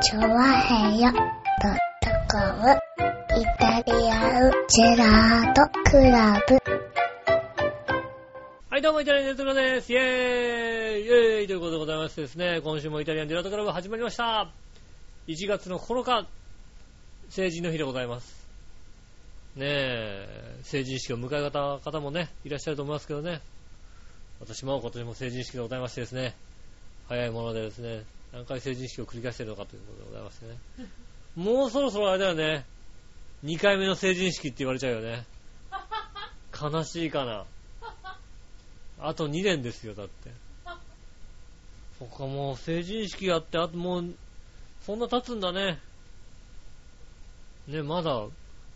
チョワヘヨドットコムイタリアンジェラートクラブ。はい、どうも、イタリアンジェラートクラブです。イェーイイェーイということでございましてですね、今週もイタリアンジェラートクラブ始まりました。1月の9日、成人の日でございます。ねえ、成人式を迎えた方もね、いらっしゃると思いますけどね。私も今年も成人式でございましてですね、早いものでですね、何回成人式を繰り返してるのかということでございましてね。もうそろそろあれだよね、2回目の成人式って言われちゃうよね。悲しいかな。あと2年ですよ、だって。そっか、もう成人式やって、あともう、そんな経つんだね。ね、まだ、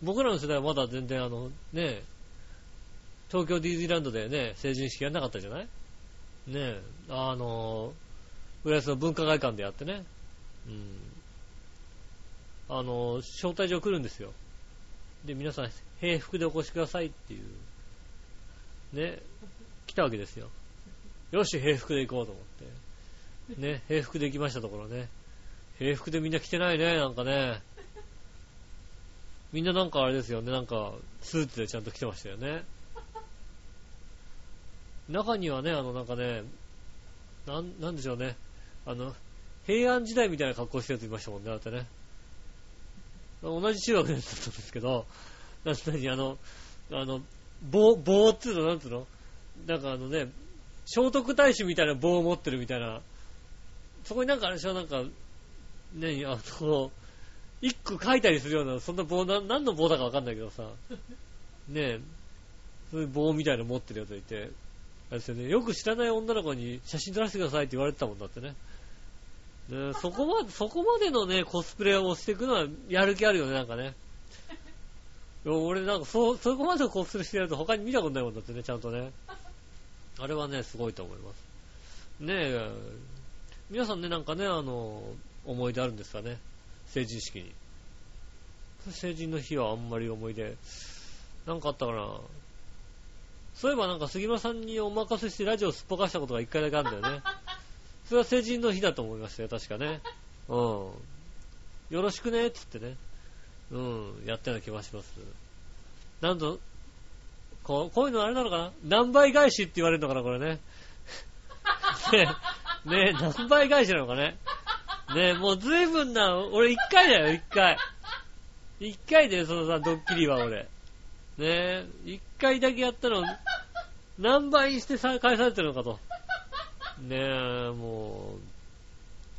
僕らの世代はまだ全然あの、ね、東京ディズニーランドでね、成人式やんなかったじゃない？ねあの、浦安の文化会館でやってね。うん。あの、招待状来るんですよ。で、皆さん、平服でお越しくださいっていう、ね、来たわけですよ。よし、平服で行こうと思って。ね、平服で行きましたところね。平服でみんな来てないね、なんかね。みんななんかあれですよね、なんか、スーツでちゃんと来てましたよね。中にはね、あの、なんかね、なん、なんでしょうね。あの、平安時代みたいな格好してるやついましたもんね、だってね。同じ中学のやつだったんですけど、なんにあの、あの、棒、棒っつうの、なんつうの？なんかあのね、聖徳太子みたいな棒を持ってるみたいな、そこになんかあれでしょ、なんか、ね、あの、一個書いたりするような、そんな棒な、何の棒だかわかんないけどさ、ねえ、そういう棒みたいなの持ってるやつがいて、あれですよね、よく知らない女の子に写真撮らせてくださいって言われてたもんだってね。ねそこまで、そこまでのね、コスプレをしていくのはやる気あるよね、なんかね。俺なんか、そ、そこまでコスプレしてやると他に見たことないもんだってね、ちゃんとね。あれはね、すごいと思います。ねえ、皆さんね、なんかね、あの、思い出あるんですかね？成人式に。成人の日はあんまり思い出、なんかあったかな？そういえばなんか杉村さんにお任せしてラジオすっぽかしたことが一回だけあるんだよね。それは成人の日だと思いましたよ、確かね。うん。よろしくね、つってね。うん、やったような気がします。なんと、こう、こういうのあれなのかな？何倍返しって言われるのかな、これね。ねえ、ね、何倍返しなのかね。ねえ、もう随分な、俺一回だよ、一回。一回で、そのさ、ドッキリは俺。ねえ、一回だけやったの、何倍にしてさ返されてるのかと。ねえ、もう、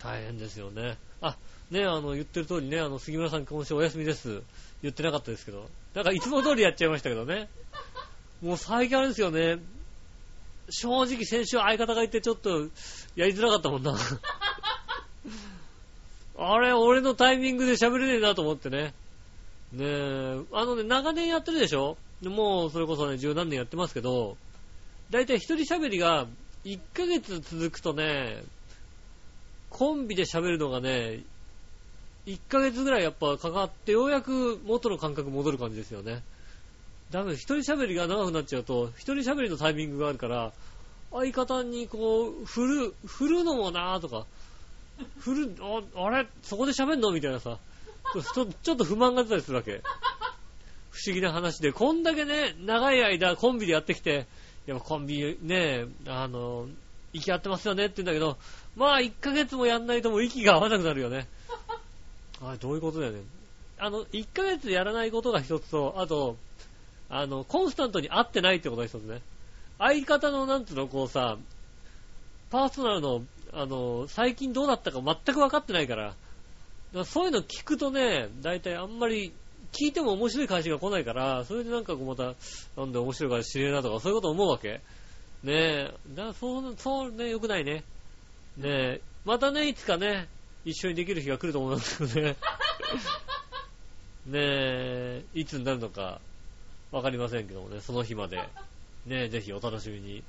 大変ですよね。あ、ねえ、あの、言ってる通りね、あの、杉村さん今週お休みです。言ってなかったですけど。なんかいつも通りやっちゃいましたけどね。もう最近あれですよね。正直先週相方がいてちょっとやりづらかったもんな。あれ、俺のタイミングで喋れねえなと思ってね。ねえ、あのね、長年やってるでしょもうそれこそね、十何年やってますけど、だいたい一人喋りが1ヶ月続くとね、コンビで喋るのがね、1ヶ月ぐらいやっぱかかって、ようやく元の感覚戻る感じですよね。ダメ、一人喋りが長くなっちゃうと、一人喋りのタイミングがあるから、相方にこう、振る、振るのもなーとか、振る、ああれ？そこで喋んの？みたいなさ、ちょちょっと不満が出たりするわけ。不思議な話で、こんだけね、長い間コンビでやってきて、やっぱコンビね、あの、息合ってますよねって言うんだけど、まあ1ヶ月もやんないともう息が合わなくなるよね。あどういうことだよね。あの、1ヶ月やらないことが一つと、あと、あの、コンスタントに会ってないってことが一つね。相方のなんつうの、こうさ、パーソナルの、あの、最近どうなったか全く分かってないから、からそういうの聞くとね、大体あんまり聞いても面白い返しが来ないから、それでなんかこうまた、なんで面白いから知れなとか、そういうこと思うわけ。ねえ、だそう、そうね、良くないね。ねえ、またね、いつかね、一緒にできる日が来ると思いますけどね。ねえ、いつになるのか、わかりませんけどもね、その日まで。ねえ、ぜひお楽しみに。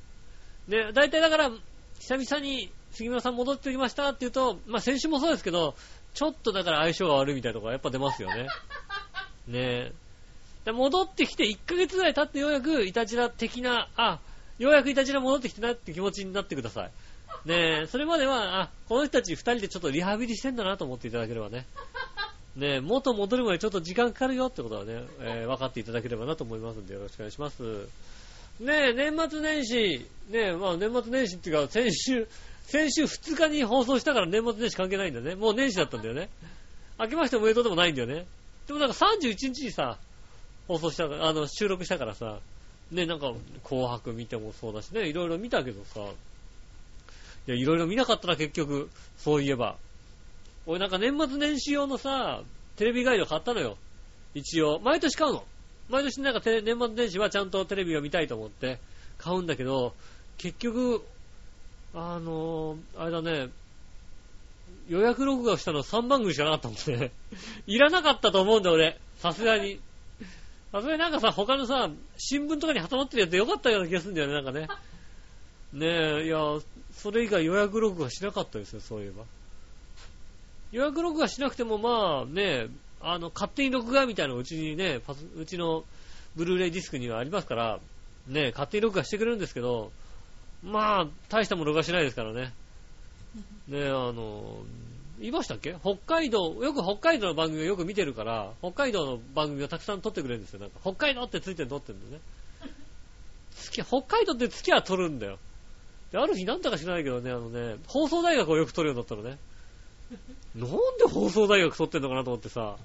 ねえ、大体だから、久々に杉村さん戻ってきましたって言うと、まあ先週もそうですけど、ちょっとだから相性が悪いみたいなところやっぱ出ますよね。ねえ。で戻ってきて1ヶ月ぐらい経ってようやくイタジラ的な、あ、ようやくイタジラ戻ってきてなって気持ちになってください。ねえ、それまでは、あ、この人たち二人でちょっとリハビリしてんだなと思っていただければね。ねえ、元戻るまでちょっと時間かかるよってことはね、えー分かっていただければなと思いますんでよろしくお願いします。ねえ、年末年始、ねえ、まあ年末年始っていうか先週、先週2日に放送したから年末年始関係ないんだよね。もう年始だったんだよね。明けましておめでとうでもないんだよね。でもなんか31日にさ、放送したから、あの、収録したからさ、ね、なんか、紅白見てもそうだしね、いろいろ見たけどさ、いや、いろいろ見なかったな、結局。そういえば。俺なんか年末年始用のさ、テレビガイド買ったのよ。一応。毎年買うの。毎年なんか年末年始はちゃんとテレビが見たいと思って買うんだけど、結局、あのーあれだね、予約録画したの3番組しかなかったもんね。いらなかったと思うんだ俺。さすがに。さすがになんかさ、他のさ、新聞とかに挟まってるやつでよかったような気がするんだよね、なんかね。ねえ、いや、それ以外予約録画しなかったですよ、そういえば。予約録画しなくてもまあね、あの、勝手に録画みたいなのうちにね、パスうちのブルーレイディスクにはありますから、ね、勝手に録画してくれるんですけど、まあ、大したもの録画しないですからね。ね、あの、言いましたっけ？北海道、よく北海道の番組をよく見てるから、北海道の番組をたくさん撮ってくれるんですよ。なんか、北海道ってついてるの？撮ってるんだよね。月、北海道って月は撮るんだよ。で、ある日なんだか知らないけどね、あのね、放送大学をよく撮るようになったのね。なんで放送大学撮ってんのかなと思ってさ、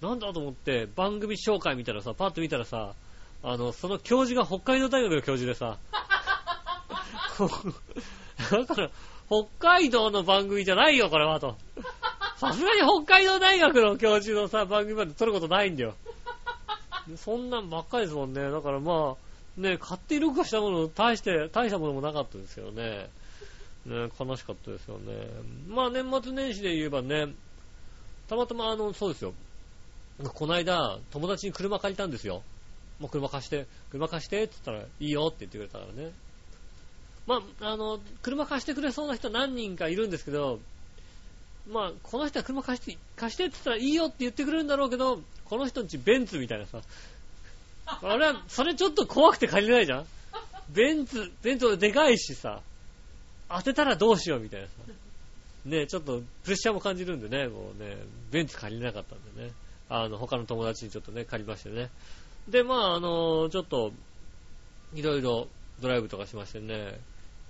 なんだと思って、番組紹介見たらさ、パッと見たらさ、あの、その教授が北海道大学の教授でさ、だから、北海道の番組じゃないよ、これは、と。さすがに北海道大学の教授のさ、番組まで撮ることないんだよ。そんなんばっかりですもんね。だからまあ、ね、勝手に録画したもの、大して、大したものもなかったですよね。ね、悲しかったですよね。まあ年末年始で言えばね、たまたまあの、そうですよ。この間、友達に車借りたんですよ。もう車貸して、車貸してって言ったら、いいよって言ってくれたからね。まあ、あの、車貸してくれそうな人何人かいるんですけど、まあ、この人は車貸して、貸してって言ったらいいよって言ってくれるんだろうけど、この人んちベンツみたいなさ。あれは、それちょっと怖くて借りれないじゃんベンツ、ベンツでかいしさ、当てたらどうしようみたいなさ。ねちょっとプレッシャーも感じるんでね、もうね、ベンツ借りれなかったんでね。あの、他の友達にちょっとね、借りましてね。で、まあ、あの、ちょっと、いろいろドライブとかしましてね、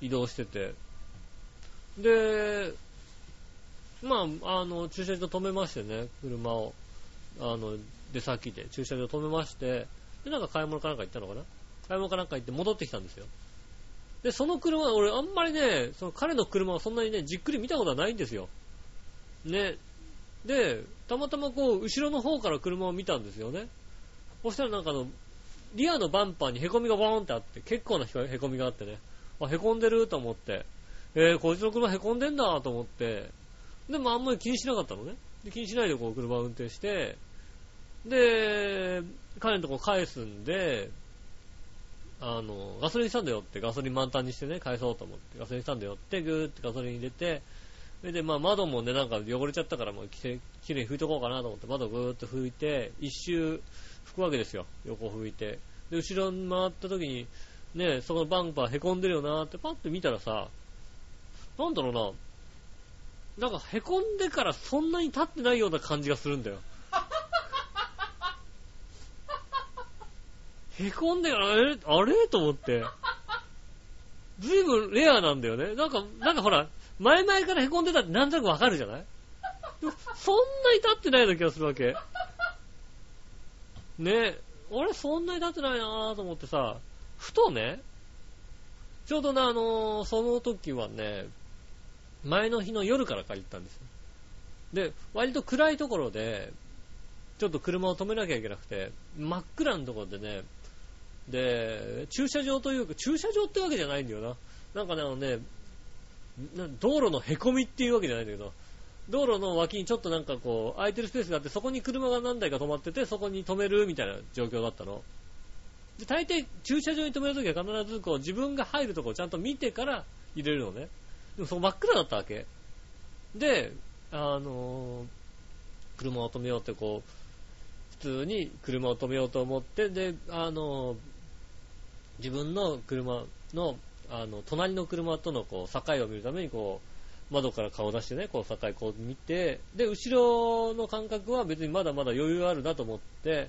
移動してて。で、まあ、あの、駐車場止めましてね、車を。あの、出先で駐車場止めまして、で、なんか買い物かなんか行ったのかな？買い物かなんか行って戻ってきたんですよ。で、その車、俺あんまりね、その彼の車をそんなにね、じっくり見たことはないんですよ。ね。で、たまたまこう、後ろの方から車を見たんですよね。そしたらなんかあの、リアのバンパーに凹みがボーンってあって、結構な凹みがあってね。あ、凹んでると思って。えー、こいつの車凹んでんだと思って。でもあんまり気にしなかったのね。で気にしないでこう車を運転して、で、彼のとこ返すんで、あの、ガソリンスタンド寄ってガソリン満タンにしてね、返そうと思って、ガソリンスタンド寄って、ぐーってガソリン入れて、それで、まあ窓もね、なんか汚れちゃったから、もうきれいきれいに拭いとこうかなと思って、窓ぐーっと拭いて、一周拭くわけですよ。横拭いて。で、後ろに回った時に、ね、そのバンパー凹んでるよなってパッと見たらさ、なんだろうな、なんか凹んでからそんなに経ってないような感じがするんだよ。凹んでから、あれ？あれ？と思って。ずいぶんレアなんだよね。なんか、なんかほら、前々から凹んでたってなんとなくわかるじゃない？そんなに経ってないような気がするわけ。ね俺そんなに経ってないなぁと思ってさ、ふとね、ちょうどね、あのーその時はね、前の日の夜から借りたんですよ。で、割と暗いところで、ちょっと車を止めなきゃいけなくて、真っ暗なところでね、で、駐車場というか、駐車場ってわけじゃないんだよな。なんかね、あのね、道路の凹みっていうわけじゃないんだけど、道路の脇にちょっとなんかこう、空いてるスペースがあって、そこに車が何台か止まってて、そこに止めるみたいな状況だったの。で、大抵駐車場に止めるときは必ずこう、自分が入るとこをちゃんと見てから入れるのね。でもそこ真っ暗だったわけ。で、あのー車を止めようってこう、普通に車を止めようと思って、で、あのー自分の車の、あの、隣の車とのこう、境を見るためにこう、窓から顔を出してね、こう、境こう見て、で、後ろの感覚は別にまだまだ余裕あるなと思って、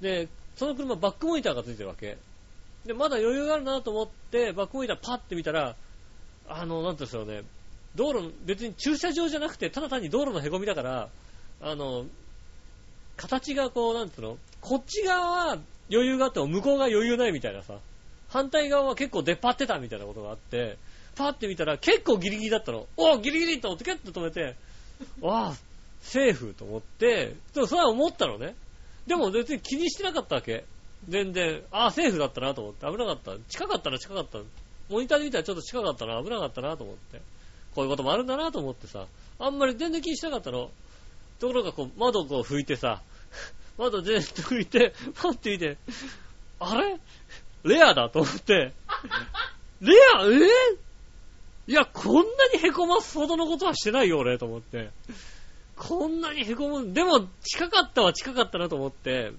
で、その車バックモニターがついてるわけ。で、まだ余裕があるなと思って、バックモニターパッて見たら、あの、なんていうんですよね、道路、別に駐車場じゃなくて、ただ単に道路の凹みだから、あの、形がこう、なんつうの、こっち側は余裕があっても向こうが余裕ないみたいなさ、反対側は結構出っ張ってたみたいなことがあって、パッて見たら結構ギリギリだったの。おギリギリと思ってキュッと止めて、わあ、セーフと思って、でもそれは思ったのね。でも別に気にしてなかったわけ。全然、ああ、セーフだったなと思って、危なかった。近かったら近かった。モニターで見たらちょっと近かったな、危なかったなと思って。こういうこともあるんだなと思ってさ、あんまり全然気にしなかったの。ところがこう、窓をこう拭いてさ、窓全然拭いて、パッて見て、あれ？レアだと思って、レア？え？ーいや、こんなに凹ますほどのことはしてないよ、俺、と思って。こんなに凹む、でも、近かったは近かったなと思って、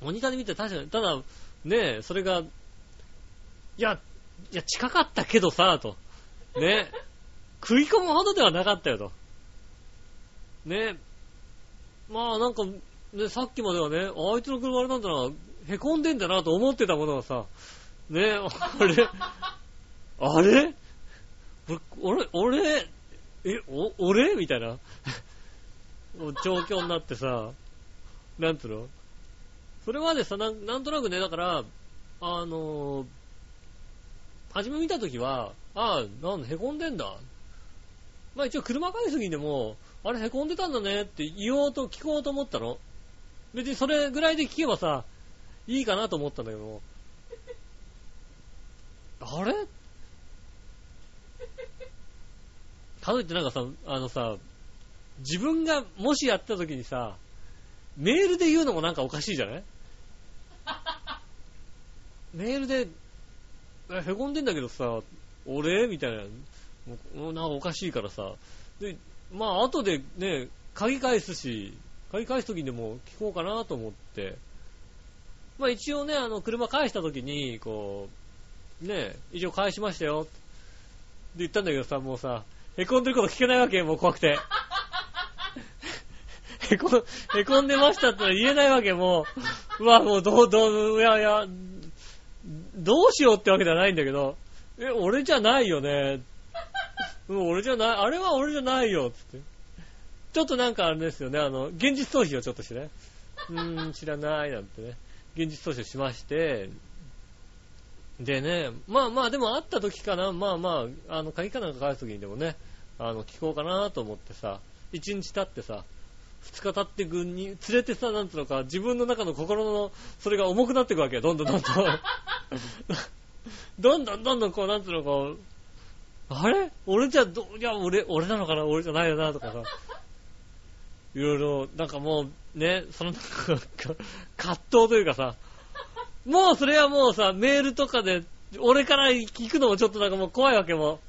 モニターで見て確かに、ただ、ねえ、それが、いや、いや、近かったけどさ、と。ね。食い込むほどではなかったよ、と。ね。まあ、なんか、ね、さっきまではね、あいつの車あれなんだな、凹んでんだなと思ってたものがさ、ね、あれ、あれ？俺、俺、俺、え、お、俺？みたいな、状況になってさ、なんつうの？それまでさ、なんなんとなくね、だから、あのー初め見たときは、ああ、なんだ、凹んでんだ。まあ一応車返す時にでも、あれ凹んでたんだねって言おうと聞こうと思ったの。別にそれぐらいで聞けばさ、いいかなと思ったんだけど、あれ？かといってなんかさ、あのさ、自分がもしやった時にさ、メールで言うのもなんかおかしいじゃない？メールで、えへこんでんだけどさ、俺？みたいな、なんかおかしいからさ。で、まあ後でね、鍵返すし、鍵返す時にでも聞こうかなと思って。まあ一応ね、あの、車返した時に、こう、ね、一応返しましたよ。って言ったんだけどさ、もうさ、へこんでること聞けないわけもう怖くて。へこ、へこんでましたって言えないわけもう、うわ、もうどう、どう、いやいや、どうしようってわけじゃないんだけど、え、俺じゃないよね。もう、俺じゃない、あれは俺じゃないよ、つって。ちょっとなんかあれですよね、あの、現実逃避をちょっとしてね。うーん、知らない、なんてね。現実逃避をしまして、でね、まあまあ、でも会った時かな、まあまあ、あの、鍵かなんか返す時にでもね、あの、聞こうかなと思ってさ、一日経ってさ、二日経ってくに、連れてさ、なんつうのか、自分の中の心の、それが重くなっていくわけよ、どんどんどんどん。どんどんどんどんこう、なんつうのこう、あれ？俺じゃ、ど、いや、俺、俺なのかな？俺じゃないよな、とかさ。いろいろ、なんかもう、ね、その、葛藤というかさ、もうそれはもうさ、メールとかで、俺から聞くのもちょっとなんかもう怖いわけも。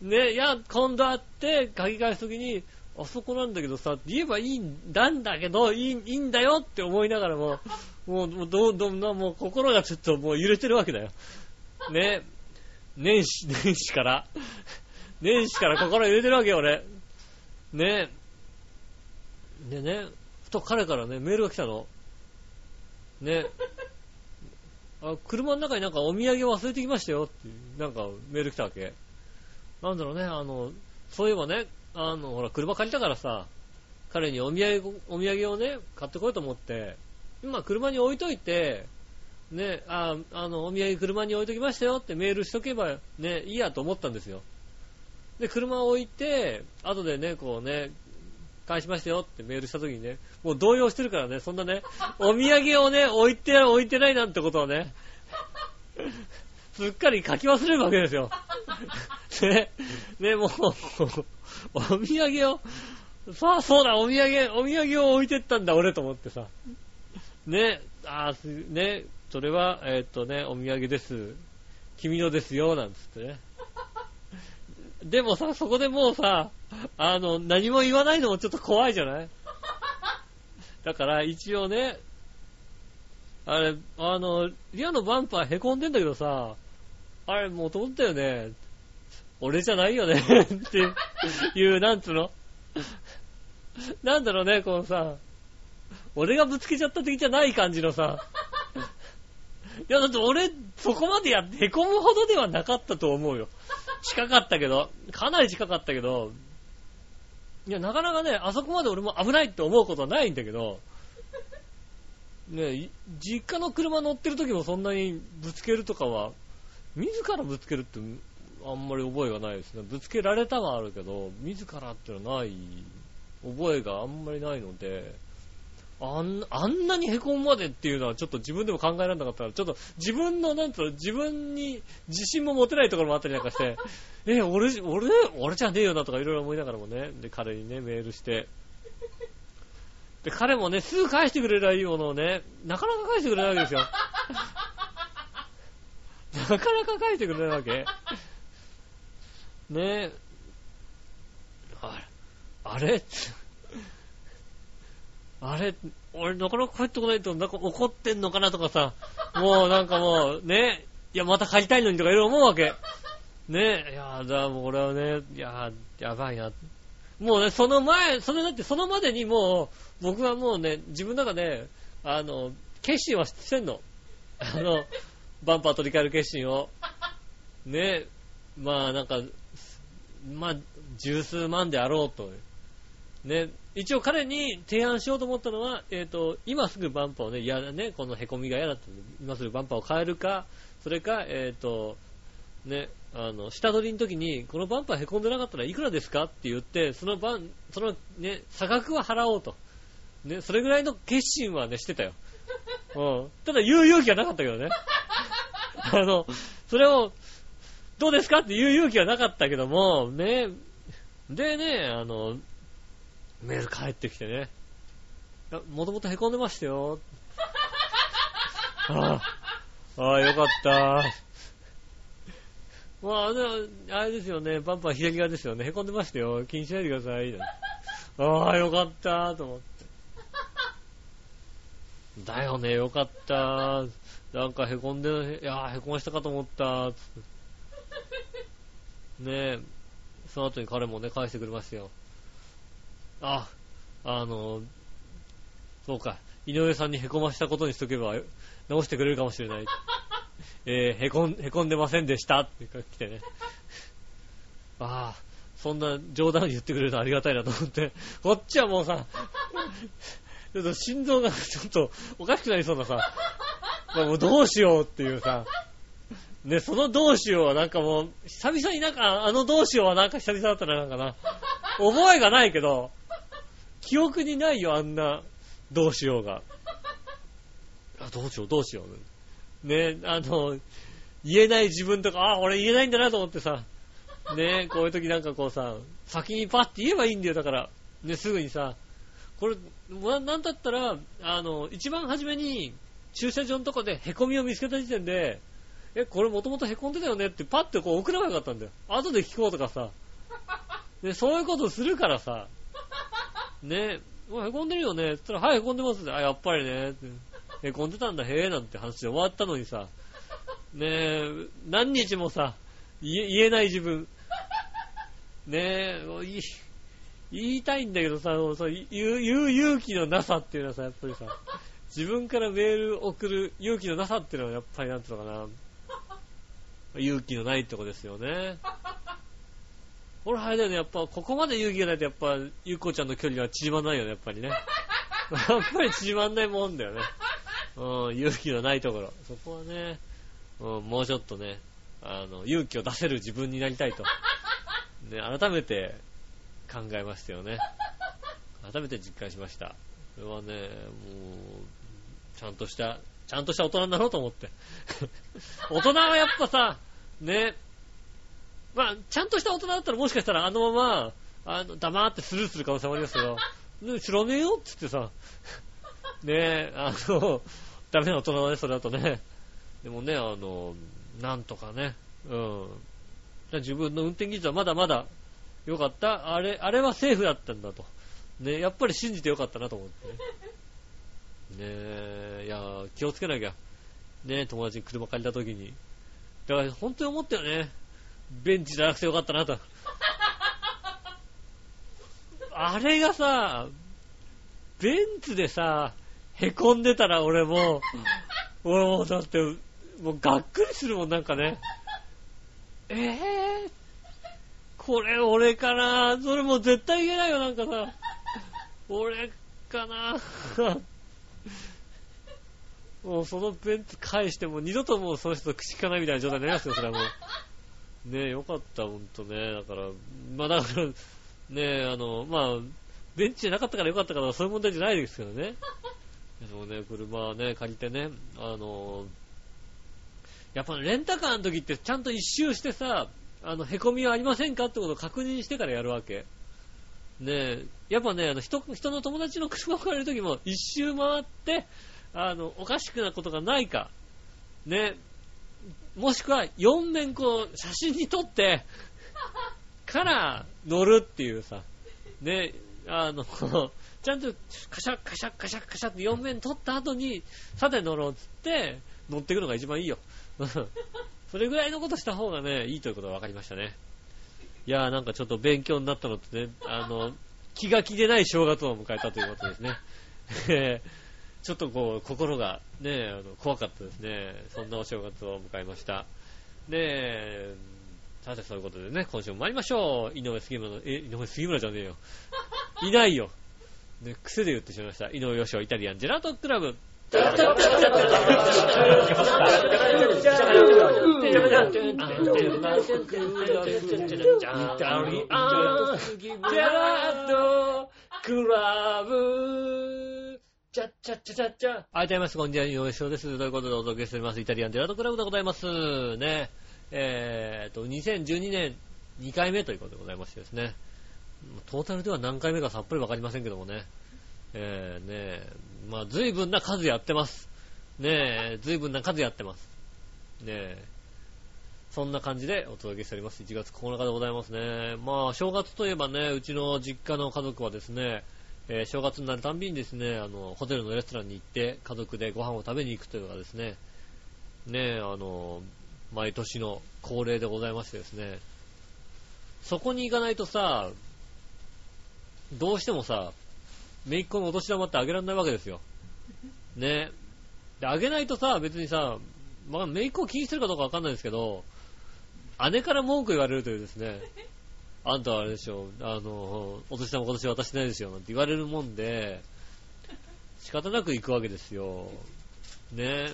ね、いや、今度会って、鍵返すときに、あそこなんだけどさ、言えばいいんだんだけど、いい、いいんだよって思いながらも、もう、もう、どう、どう、もう心がちょっともう揺れてるわけだよ。ね。年始、年始から。年始から心揺れてるわけよ、俺。ね。でね、ふと彼からね、メールが来たの。ね。あ、車の中になんかお土産忘れてきましたよって、なんかメール来たわけ。なんだろうね、あの、そういえばね、あの、ほら、車借りたからさ、彼にお土産、お土産をね、買ってこようと思って、今車に置いといて、ね、あ、あの、お土産車に置いときましたよってメールしとけばね、いいやと思ったんですよ。で、車を置いて、後でね、こうね、返しましたよってメールした時にね、もう動揺してるからね、そんなね、お土産をね、置いて、置いてないなんてことをね、すっかり書き忘れるわけですよ。ね、ね、もう、お土産を、さあ、そうだ、お土産、お土産を置いてったんだ、俺と思ってさ。ね、あーすね、それは、えーっとね、お土産です。君のですよ、なんつってね。でもさ、そこでもうさ、あの、何も言わないのもちょっと怖いじゃない？だから、一応ね、あれ、あの、リアのバンパー凹んでんだけどさ、あれ、もともとだよね。俺じゃないよね っていう、なんつうの？なんだろうね、このさ、俺がぶつけちゃった的じゃない感じのさ。いや、だって俺、そこまでやって、へこむほどではなかったと思うよ。近かったけど、かなり近かったけど、いや、なかなかね、あそこまで俺も危ないって思うことはないんだけど、ねい実家の車乗ってる時もそんなにぶつけるとかは、自らぶつけるってあんまり覚えがないですね。ぶつけられたはあるけど、自らってのはない、覚えがあんまりないので、あんあんなに凹むまでっていうのはちょっと自分でも考えられなかったから、ちょっと自分の、なんつうの、自分に自信も持てないところもあったりなんかして、え、俺、俺、俺じゃねえよなとかいろいろ思いながらもね、で、彼にね、メールして、で、彼もね、すぐ返してくれるいいものをね、なかなか返してくれないわけですよ。なかなか返してくれないわけ？ねえ。あれ、あれ？あれ、俺なかなか帰ってこないと、なんか怒ってんのかなとかさ、もうなんかもう、ね、いや、また帰りたいのにとかいろいろ思うわけ。ねえ、いやだ、もう俺はね、いや、やばいな。もうね、その前、それだってそのまでにもう、僕はもうね、自分の中で、あの、決心はしてんの。あの、バンパー取り替える決心を。ね、まあなんか、まあ、十数万であろうと。ね、一応彼に提案しようと思ったのは、えっ、と、今すぐバンパーをね、嫌だね、この凹みが嫌だったので今すぐバンパーを変えるか、それか、えっ、と、ね、あの、下取りの時に、このバンパー凹んでなかったらいくらですか？って言って、そのバン、そのね、差額は払おうと。ね、それぐらいの決心はね、してたよ。うん。ただ言う勇気はなかったけどね。あの、それを、どうですかって言う勇気はなかったけども、ね、でね、あの、メール返ってきてね、もともと凹んでましたよ。ああ、ああ、よかった。まあ、でもあれですよね、バンパー左側ですよね、凹んでましたよ。気にしないでください。ああ、よかった、と思って。だよね、よかった。なんか凹んで、いやー、凹ましたかと思った。つってねえ、その後に彼もね、返してくれましたよ。あ、あの、そうか、井上さんに凹ましたことにしとけば、直してくれるかもしれない。えー、へこん、へこんでませんでしたって来てね。ああ、そんな冗談言ってくれるのありがたいなと思って、こっちはもうさ、ちょっと心臓がちょっとおかしくなりそうなさ、もうどうしようっていうさ、ね、そのどうしようはなんかもう、久々になんか、あのどうしようはなんか久々だったらなんかな、覚えがないけど、記憶にないよ、あんな、どうしようが。あ、どうしよう、どうしよう。ね、あの、言えない自分とか、あ、俺言えないんだなと思ってさ、ね、こういう時なんかこうさ、先にパッて言えばいいんだよ、だから。ね、すぐにさ、これ、なんだったら、あの、一番初めに、駐車場のとこで凹みを見つけた時点で、え、これもともと凹んでたよねってパッてこう送ればよかったんだよ。後で聞こうとかさ。ね、そういうことするからさ。ね、もう凹んでるよねって言ったら、はい、凹んでますって。あ、やっぱりね。って凹んでたんだ、へえ、なんて話で終わったのにさ。ねえ、何日もさ、言えない自分。ねえ、い言いたいんだけどさ、そう言う言う勇気のなさっていうのはさ、やっぱりさ、自分からメール送る勇気のなさっていうのはやっぱりなんていうのかな。勇気のないってことですよね。これあれだよね、やっぱ、ここまで勇気がないと、やっぱ、ゆうこちゃんの距離は縮まんないよね、やっぱりね。やっぱり縮まんないもんだよね。うん、勇気のないところ。そこはね、うん、もうちょっとね、あの、勇気を出せる自分になりたいと。ね、改めて考えましたよね。改めて実感しました。これはね、もう、ちゃんとした、ちゃんとした大人になろうと思って。大人はやっぱさ、ね、まあ、ちゃんとした大人だったらもしかしたらあのまま、あの、黙ってスルーする可能性もありますけど、ね、知らねえよって言ってさ、ねえあの、ダメな大人だね、それだとね。でもね、あの、なんとかね、うん。自分の運転技術はまだまだ良かった。あれ、あれはセーフだったんだと。ね、やっぱり信じてよかったなと思ってね。え、いや、気をつけなきゃ。ね、友達に車借りた時に、だから本当に思ったよね。ベンチじゃなくてよかったなと。あれがさ、ベンツでさ、凹んでたら俺も、俺もだって、もうがっくりするもんなんかね。えぇ、ー、これ俺かなそれもう絶対言えないよなんかさ。俺かなもうそのベンツ返しても二度ともうその人と口聞かないみたいな状態になりますよ、それはもう。ねえ、よかった、ほんとね。だから、まあだから、ねえ、あの、まあ、ベンチじゃなかったからよかったから、そういう問題じゃないですけどね。でもね、車ね、借りてね、あの、やっぱレンタカーの時ってちゃんと一周してさ、あの、凹みはありませんかってことを確認してからやるわけ。ねえ、やっぱね、あの人、人の友達の車を借りる時も一周回って、あの、おかしくなことがないか、ね、もしくは4面こう、写真に撮って、から乗るっていうさ、ね、あの、ちゃんとカシャカシャカシャカシャって4面撮った後に、さて乗ろうっつって、乗っていくのが一番いいよ。それぐらいのことした方がね、いいということが分かりましたね。いやーなんかちょっと勉強になったのってね、あの、気が気でない正月を迎えたということですね。ちょっとこう、心がね、あの怖かったですね。そんなお正月を迎えました。で、さてそういうことでね、今週も参りましょう。井上杉村の、え、井上杉村じゃねえよ。いないよ。ね、癖で言ってしまいました。井上義雄イタリアンジェラートクラブ。クラブちゃっちゃっちゃちゃっちゃ。はい、どうもこんにちは、井上翔です。ということでお届けしております。イタリアンデラートクラブでございます。ね。えーと、2012年2回目ということでございましてです。ね。トータルでは何回目かさっぱりわかりませんけどもね。えー、ねまあ、随分な数やってます。ねえ、随分な数やってます。ねえ。そんな感じでお届けしております。1月9日でございますね。まあ、正月といえばね、うちの実家の家族はですね、えー、正月になるたんびにですね、あの、ホテルのレストランに行って家族でご飯を食べに行くというのがですね、ねえ、あの、毎年の恒例でございましてですね、そこに行かないとさ、どうしてもさ、めいっ子のお年玉ってあげられないわけですよ。ね。で、あげないとさ、別にさ、まあ、めいっ子を気にしてるかどうかわかんないですけど、姉から文句言われるというですね、あんたはあれでしょ、あの、お年玉今年渡してないですよ、なんて言われるもんで、仕方なく行くわけですよ。ね。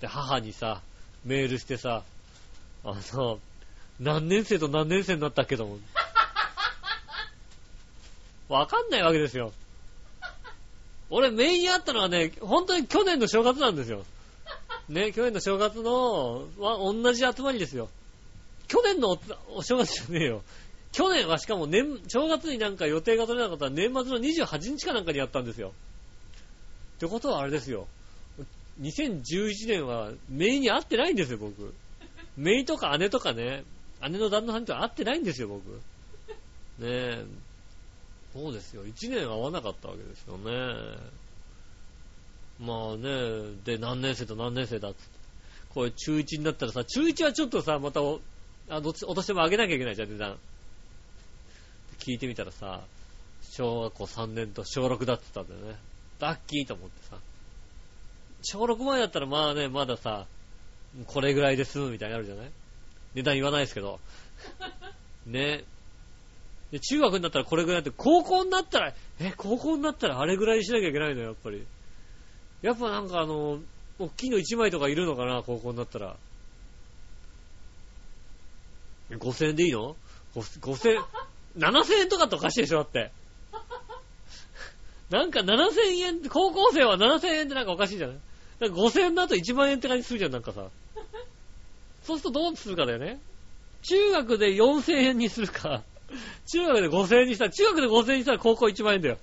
で、母にさ、メールしてさ、あの、何年生と何年生になったっけども、わかんないわけですよ。俺、メインにあったのはね、本当に去年の正月なんですよ。ね、去年の正月の、は、同じ集まりですよ。去年のお正月じゃねえよ。去年はしかも年、正月になんか予定が取れなかったら年末の28日かなんかにやったんですよ。ってことはあれですよ。2011年は、姪に会ってないんですよ、僕。姪とか姉とかね、姉の旦那さんと会ってないんですよ、僕。ねえ。そうですよ。1年会わなかったわけですよね。まあね、で、何年生と何年生だっつって。これ中1になったらさ、中1はちょっとさ、またお、あ、どっち、お年も上げなきゃいけないじゃん、値段。聞いてみたらさ、小学校3年と小6だって言ったんだよね。ラッキーと思ってさ。小6前だったらまあね、まださ、これぐらいで済むみたいになるじゃない値段言わないですけど。ね。で、中学になったらこれぐらいって、高校になったら、え、高校になったらあれぐらいにしなきゃいけないのよ、やっぱり。やっぱなんかあの、大きいの1枚とかいるのかな、高校になったら。5000円でいいの ?5000、7000円とかっておかしいでしょ、だって。なんか7000円、高校生は7000円ってなんかおかしいじゃない？なん5000円だと1万円って感じするじゃん、なんかさ。そうするとどうするかだよね。中学で4000円にするか、中学で5000円にしたら、中学で5000円にしたら高校1万円だよ。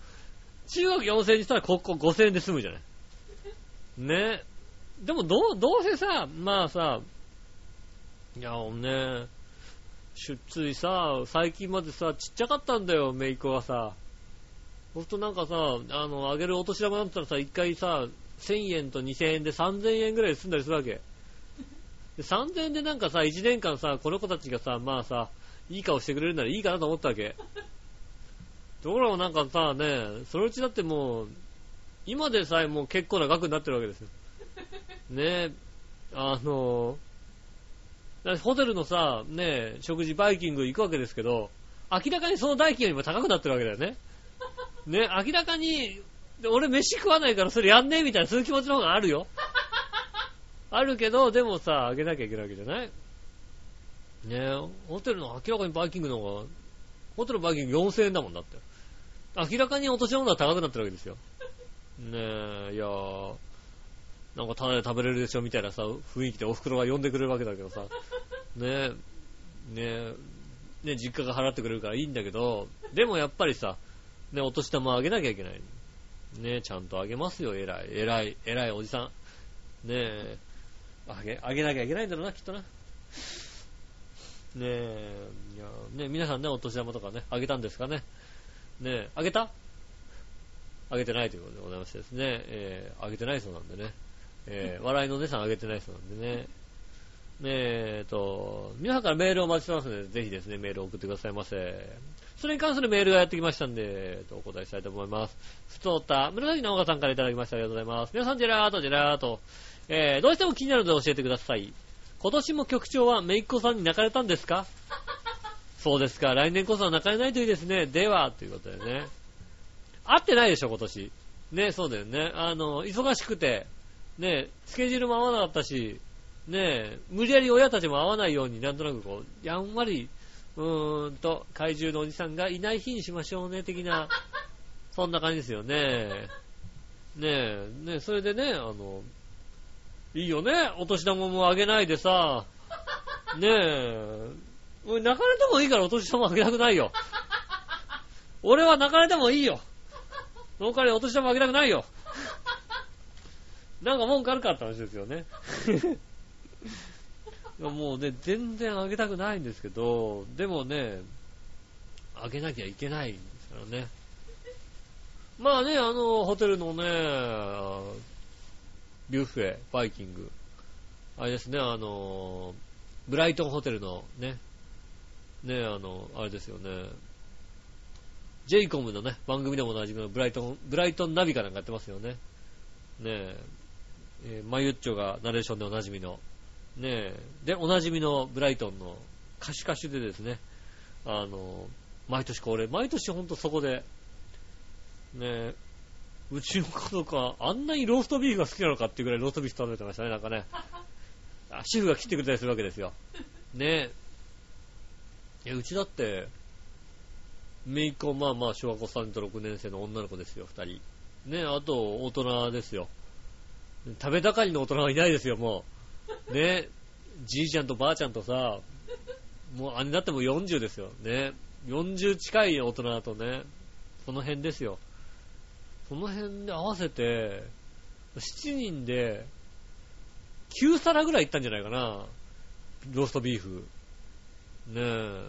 中学4000円にしたら高校5000円で済むじゃない。ね。でもどう、どうせさ、まあさ、いや、ね、出つさ、最近までさ、ちっちゃかったんだよ、メイクはさ。ほんとなんかさ、あの、あげるお年玉だったらさ、一回さ、1000円と2000円で3000円ぐらいで済んだりするわけ。で3000円でなんかさ、1年間さ、この子たちがさ、まあさ、いい顔してくれるならいいかなと思ったわけ。ところがなんかさ、ね、そのうちだってもう、今でさえもう結構な額になってるわけですよ。ねあの、ホテルのさ、ね食事バイキング行くわけですけど、明らかにその代金よりも高くなってるわけだよね。ね、明らかに、俺飯食わないからそれやんねえみたいなそういう気持ちの方があるよ。あるけど、でもさ、あげなきゃいけないわけじゃない？ねえホテルの明らかにバイキングの方が、ホテルバイキング4000円だもんだって。明らかに落とし物は高くなってるわけですよ。ねえ、いやー、なんかタダで食べれるでしょみたいなさ、雰囲気でお袋が呼んでくれるわけだけどさ、ねえ、ねえ、ね実家が払ってくれるからいいんだけど、でもやっぱりさ、ね、お年玉あげなきゃいけない。ねちゃんとあげますよ、偉い、偉い、偉いおじさん。ねえ、あげ、あげなきゃいけないんだろうな、きっとな。ねえ、いや、ね皆さんね、お年玉とかね、あげたんですかね？ねえ、あげた？あげてないということでございましてですね、えー、あげてないそうなんでね、えー、笑いのお姉さんあげてないそうなんでね、ねえーと、皆さんからメールをお待ちしてますので、ぜひですね、メールを送ってくださいませ。それに関するメールがやってきましたんで、えー、とお答えしたいと思います。ふつおた、紫の岡さんからいただきました。ありがとうございます。皆さん、ジェラート、ジェラート。えー、どうしても気になるので教えてください。今年も局長はめいっ子さんに泣かれたんですか？そうですか。来年こそは泣かれないといいですね。では、ということでね。会ってないでしょ、今年。ね、そうだよね。あの、忙しくて、ね、スケジュールも合わなかったし、ね、無理やり親たちも会わないようになんとなくこう、やんわり、うーんと、怪獣のおじさんがいない日にしましょうね、的な、そんな感じですよね。ねえ、ねそれでね、あの、いいよね、お年玉もあげないでさ、ねえ、俺泣かれてもいいからお年玉あげたくないよ。俺は泣かれてもいいよ。その代わりお年玉あげたくないよ。なんか文句あるかって話ですよね。もうね、全然あげたくないんですけど、でもね、あげなきゃいけないんですからね。まあね、あの、ホテルのね、ビュッフェ、バイキング。あれですね、あの、ブライトンホテルのね、ね、あの、あれですよね、 J:COM のね、番組でもおなじみのブライトン、ブライトンナビかなんかやってますよね。ねえ、えー、マユッチョがナレーションでおなじみの、ねえ、で、おなじみのブライトンの歌手歌手でですね、あの、毎年恒例、毎年ほんとそこで、ねえ、うちの家族はあんなにローストビーフが好きなのかっていうぐらいローストビーフ食べてましたね、なんかね。主婦が切ってくれたりするわけですよ。ねえ。いや、うちだって、めいっ子、まあまあ、小学校3年と6年生の女の子ですよ、2人。ね、あと、大人ですよ。食べ盛りの大人はいないですよ、もう。ね、じいちゃんとばあちゃんとさ、もう姉だっても40ですよ。ね。40近い大人だとね、その辺ですよ。その辺で合わせて、7人で、9皿ぐらいいったんじゃないかな。ローストビーフ。ねえ。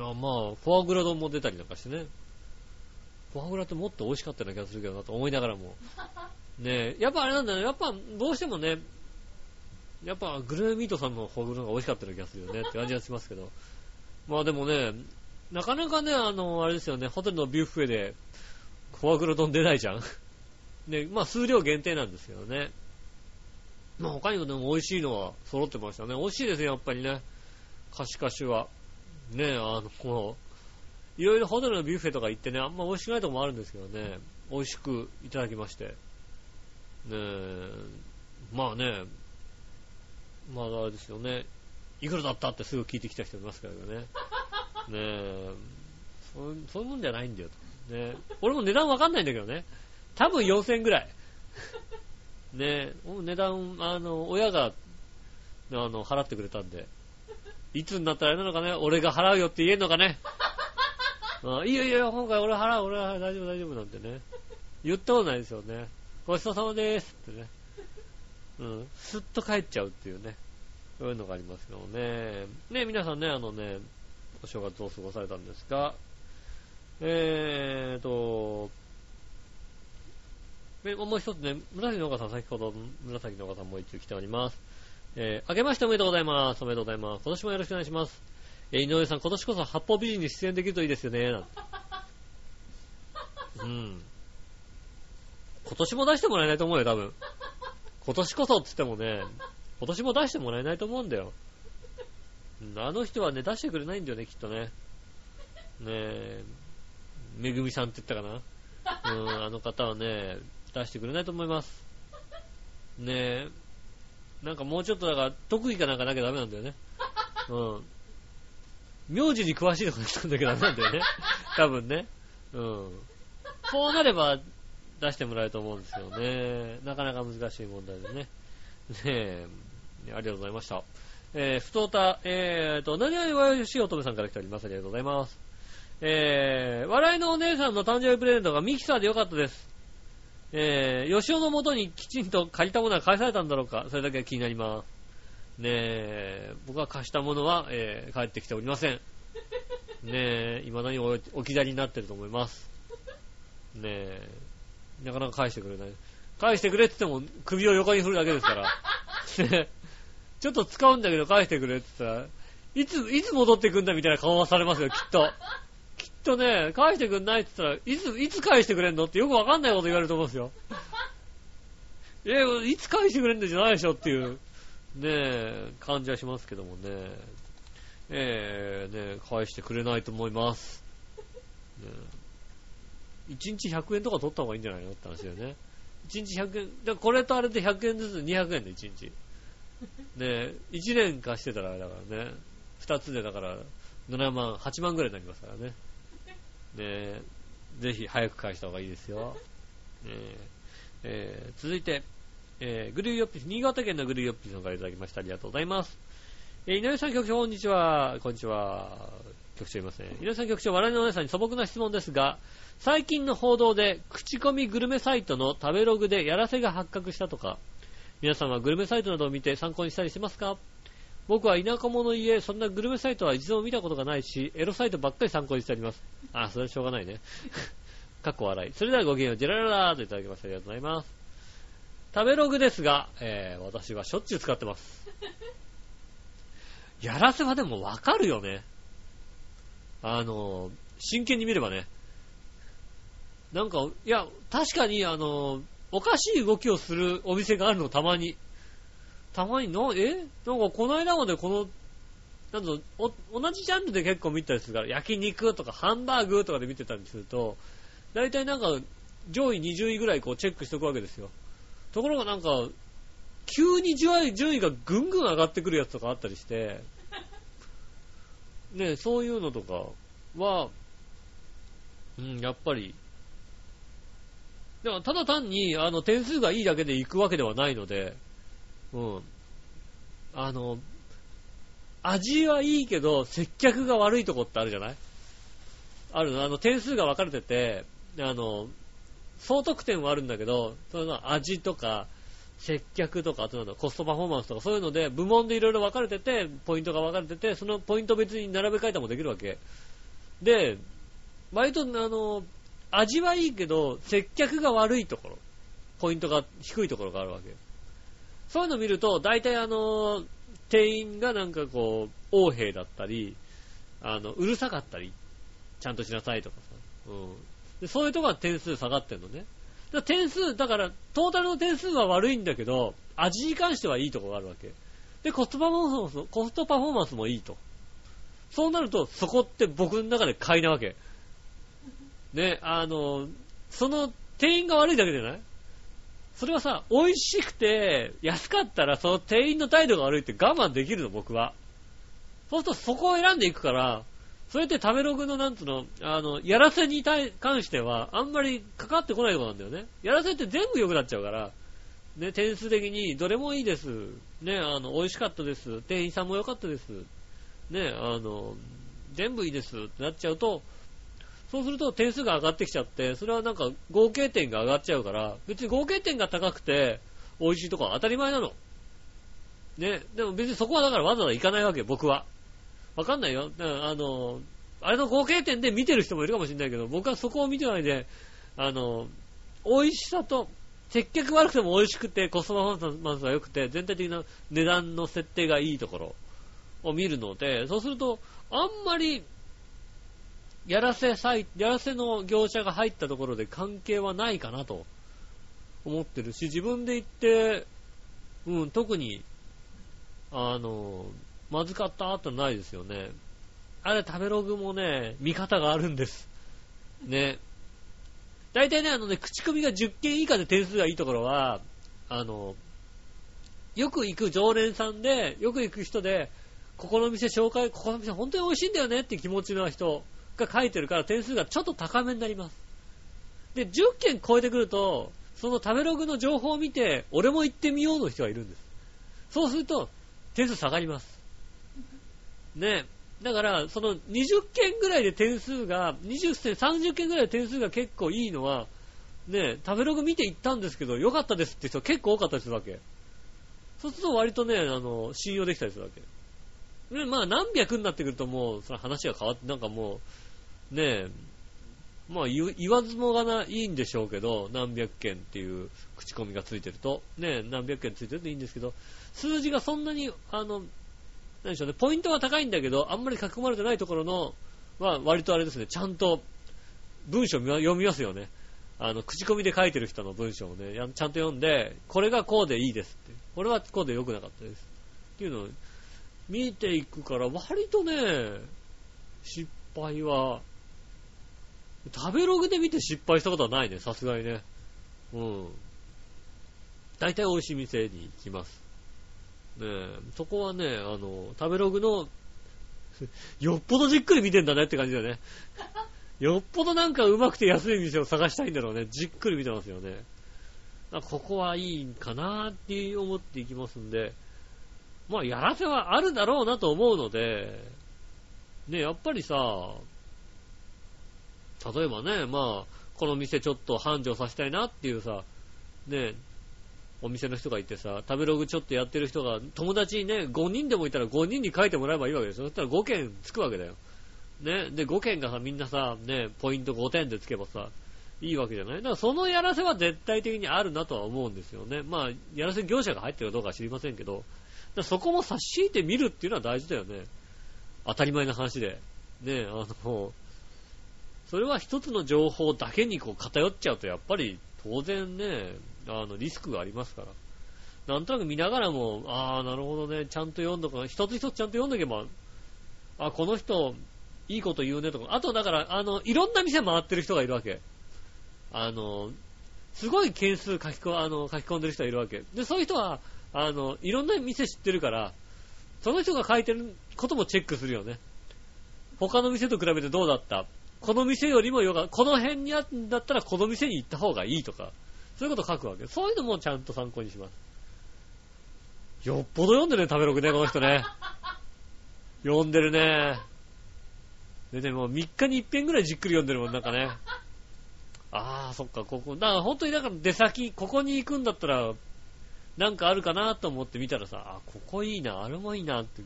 あまあ、フォアグラ丼も出たりなんかしてね。フォアグラってもっと美味しかったような気がするけどなと思いながらも。ねやっぱあれなんだよね。やっぱどうしてもね、やっぱグルメミートさんのフォアグラが美味しかったような気がするよねって感じがしますけど。まあでもね、なかなかね、あの、あれですよね、ホテルのビュッフェでフォアグラ丼出ないじゃん。ね、まあ数量限定なんですけどね。まあ他にもでも美味しいのは揃ってましたね。美味しいですよ、やっぱりね。カシカシは。ね、あの、こう、いろいろホテルのビュッフェとか行ってね、あんま美味しくないとこもあるんですけどね、美味しくいただきまして。ねえ、まあね、まああれですよね、いくらだったってすぐ聞いてきた人いますからね。ねえ、そうそういうもんじゃないんだよ。ね俺も値段わかんないんだけどね。多分4000ぐらい。ね値段、あの、親が、あの、払ってくれたんで、いつになったらあれなのかね、俺が払うよって言えんのかね。あいいよいいよ、今回俺払う、俺は大丈夫大丈夫なんてね。言ったことないですよね。ごちそうさまでーすってね。うん、すっと帰っちゃうっていうね。そういうのがありますけどね。ね、皆さんね、あのね、お正月を過ごされたんですが、えーと、もう一つね、紫の岡さん、先ほど紫の岡さんも一応来ております。えー、あけましておめでとうございます。おめでとうございます。今年もよろしくお願いします。えー井上さん、今年こそ八方美人に出演できるといいですよね。なんてうん。今年も出してもらえないと思うよ、多分。今年こそって言ってもね、今年も出してもらえないと思うんだよ。あの人はね、出してくれないんだよね、きっとね。ねえ、めぐみさんって言ったかな。うん、あの方はね、出してくれないと思います。ねえ、なんかもうちょっとだから、特技かなんかなきゃダメなんだよね。うん。名字に詳しいところにしたんだけどダメなんだよね。多分ね。うん。そうなれば出してもらえると思うんですよね。なかなか難しい問題でね。ねえ、ありがとうございました。えー、ふとた、えーと、何々わよしおとめさんから来ております。ありがとうございます。えー、笑いのお姉さんの誕生日プレゼントがミキサーでよかったです。えー、吉尾の元にきちんと借りたものは返されたんだろうか、それだけは気になります。ねえ、僕が貸したものは、えー、帰ってきておりません。ねえ、未だに置き去りになってると思います。ねえ、なかなか返してくれない。返してくれって言っても首を横に振るだけですから。ちょっと使うんだけど返してくれって言ったら、いつ、いつ戻ってくんだみたいな顔はされますよ、きっと。きっとね、返してくんないって言ったら、いつ、いつ返してくれんのってよくわかんないこと言われると思うんですよ。え、いつ返してくれんのじゃないでしょっていう、ねえ、感じはしますけどもね。えー、ね返してくれないと思います。ね1日100円とか取った方がいいんじゃないのって話だよね。1日100円、だからこれとあれで100円ずつ200円で1日。ね1年貸してたらあれだからね、2つでだから7万、8万ぐらいになりますからね。ねぜひ早く返した方がいいですよ。ねえー続いて、えーグルーヨッピー、新潟県のグルーヨッピーさんからいただきました。ありがとうございます。えー井上さん局長、こんにちは。こんにちは。局長いますね。井上さん局長、笑いのお姉さんに素朴な質問ですが、最近の報道で、口コミグルメサイトの食べログでやらせが発覚したとか、皆さんはグルメサイトなどを見て参考にしたりしますか？僕は田舎者家、そんなグルメサイトは一度も見たことがないし、エロサイトばっかり参考にしてあります。あ、それはしょうがないね。かっこ笑い。それではごきげんよう、ジェラララーといただきましてありがとうございます。食べログですが、えー、私はしょっちゅう使ってます。やらせはでもわかるよね。あの、真剣に見ればね。なんか、いや、確かに、あの、おかしい動きをするお店があるの、たまに。たまにの、え？なんかこの間までこの、なんだろうお同じジャンルで結構見たりするから、焼肉とかハンバーグとかで見てたりすると、大体なんか上位20位ぐらいこうチェックしておくわけですよ。ところがなんか、急に順位順位がぐんぐん上がってくるやつとかあったりして、ね、そういうのとかは、うん、やっぱり、だからただ単に、あの、点数がいいだけで行くわけではないので、うん。あの、味はいいけど、接客が悪いとこってあるじゃない？あるのあの、点数が分かれてて、あの、総得点はあるんだけど、その味とか、接客とか、あとなんだ、コストパフォーマンスとか、そういうので、部門でいろいろ分かれてて、ポイントが分かれてて、そのポイント別に並べ替えたもできるわけ。で、割と、あの、味はいいけど、接客が悪いところ、ポイントが低いところがあるわけ。そういうのを見ると、大体あの、店員がなんかこう、横兵だったり、あの、うるさかったり、ちゃんとしなさいとかさ。うん。でそういうところは点数下がってんのね。だから点数、だから、トータルの点数は悪いんだけど、味に関してはいいところがあるわけ。で、コストパフォーマンス、コストパフォーマンスもいいと。そうなると、そこって僕の中で買いなわけ。ね、あの、その店員が悪いだけじゃない？それはさ、美味しくて安かったらその店員の態度が悪いって我慢できるの、僕は。そうするとそこを選んでいくから、それって食べログのなんつうの、あの、やらせに対関してはあんまりかかってこないとこなんだよね。やらせって全部良くなっちゃうから、ね、点数的にどれもいいです。ね、あの、美味しかったです。店員さんも良かったです。ね、あの、全部いいですってなっちゃうと、そうすると点数が上がってきちゃって、それはなんか合計点が上がっちゃうから、別に合計点が高くて美味しいとこは当たり前なの。ね。でも別にそこはだからわざわざ行かないわけ、僕は。わかんないよ。あの、あれの合計点で見てる人もいるかもしれないけど、僕はそこを見てないで、あの、美味しさと接客悪くても美味しくて、コストパフォーマンスが良くて、全体的な値段の設定がいいところを見るので、そうすると、あんまり、やらせサイやらせの業者が入ったところで関係はないかなと思ってるし、自分で行って、うん、特に、あの、まずかったってないですよね。あれ、食べログもね、見方があるんです。ね。大体ね、あのね、口コミが10件以下で点数がいいところは、あの、よく行く常連さんで、よく行く人で、ここの店紹介、ここの店本当に美味しいんだよねって気持ちの人が書いてるから点数がちょっと高めになります。で、10件超えてくると、その食べログの情報を見て、俺も行ってみようの人がいるんです。そうすると、点数下がります。ね。だから、その20件ぐらいで点数が、20件、30件ぐらいで点数が結構いいのは、ね、食べログ見て行ったんですけど、良かったですって人結構多かったりするわけ。そうすると割とね、あの、信用できたりするわけ。ね、まあ何百になってくるともう、その話が変わって、なんかもう、ねえまあ言わずもがないいんでしょうけど、何百件っていう口コミがついてると、ね、何百件ついてるといいんですけど、数字がそんなに、あの、何でしょうね、ポイントは高いんだけど、あんまり書き込まれてないところの、は割とあれですね、ちゃんと文章読みますよね。あの、口コミで書いてる人の文章をね、ちゃんと読んで、これがこうでいいですって。これはこうで良くなかったです。っていうのを見ていくから、割とね、失敗は、食べログで見て失敗したことはないね、さすがにね。うん。大体美味しい店に行きます。ねそこはね、あの、食べログの、よっぽどじっくり見てんだねって感じだよね。よっぽどなんかうまくて安い店を探したいんだろうね。じっくり見てますよね。ここはいいんかなって思っていきますんで、まあ、やらせはあるだろうなと思うので、ね、やっぱりさ、例えばね、まあ、この店ちょっと繁盛させたいなっていうさ、ね、お店の人がいてさ、食べログちょっとやってる人が、友達にね、5人でもいたら5人に書いてもらえばいいわけですよ。そしたら5件つくわけだよ。ね。で、5件がさ、みんなさ、ね、ポイント5点でつけばさ、いいわけじゃない？だからそのやらせは絶対的にあるなとは思うんですよね。まあ、やらせ業者が入ってるかどうかは知りませんけど、そこも差し引いてみるっていうのは大事だよね。当たり前の話で。ね、あの、それは一つの情報だけにこう偏っちゃうとやっぱり当然ね、あの、リスクがありますから。なんとなく見ながらも、ああ、なるほどね、ちゃんと読んどか、一つ一つちゃんと読んどけば、あ、この人、いいこと言うねとか、あとだから、あの、いろんな店回ってる人がいるわけ。あの、すごい件数書きあの書き込んでる人がいるわけ。で、そういう人は、あの、いろんな店知ってるから、その人が書いてることもチェックするよね。他の店と比べてどうだった？この店よりもよかこの辺にあるんだったらこの店に行った方がいいとか、そういうこと書くわけ。そういうのもちゃんと参考にします。よっぽど読んでるね、食べログね、この人ね。読んでるね。でね、もう3日に一遍ぐらいじっくり読んでるもん、なんかね。ああ、そっか、ここ、だから本当にだから出先、ここに行くんだったら、なんかあるかなと思って見たらさ、あ、ここいいな、あれもいいなって。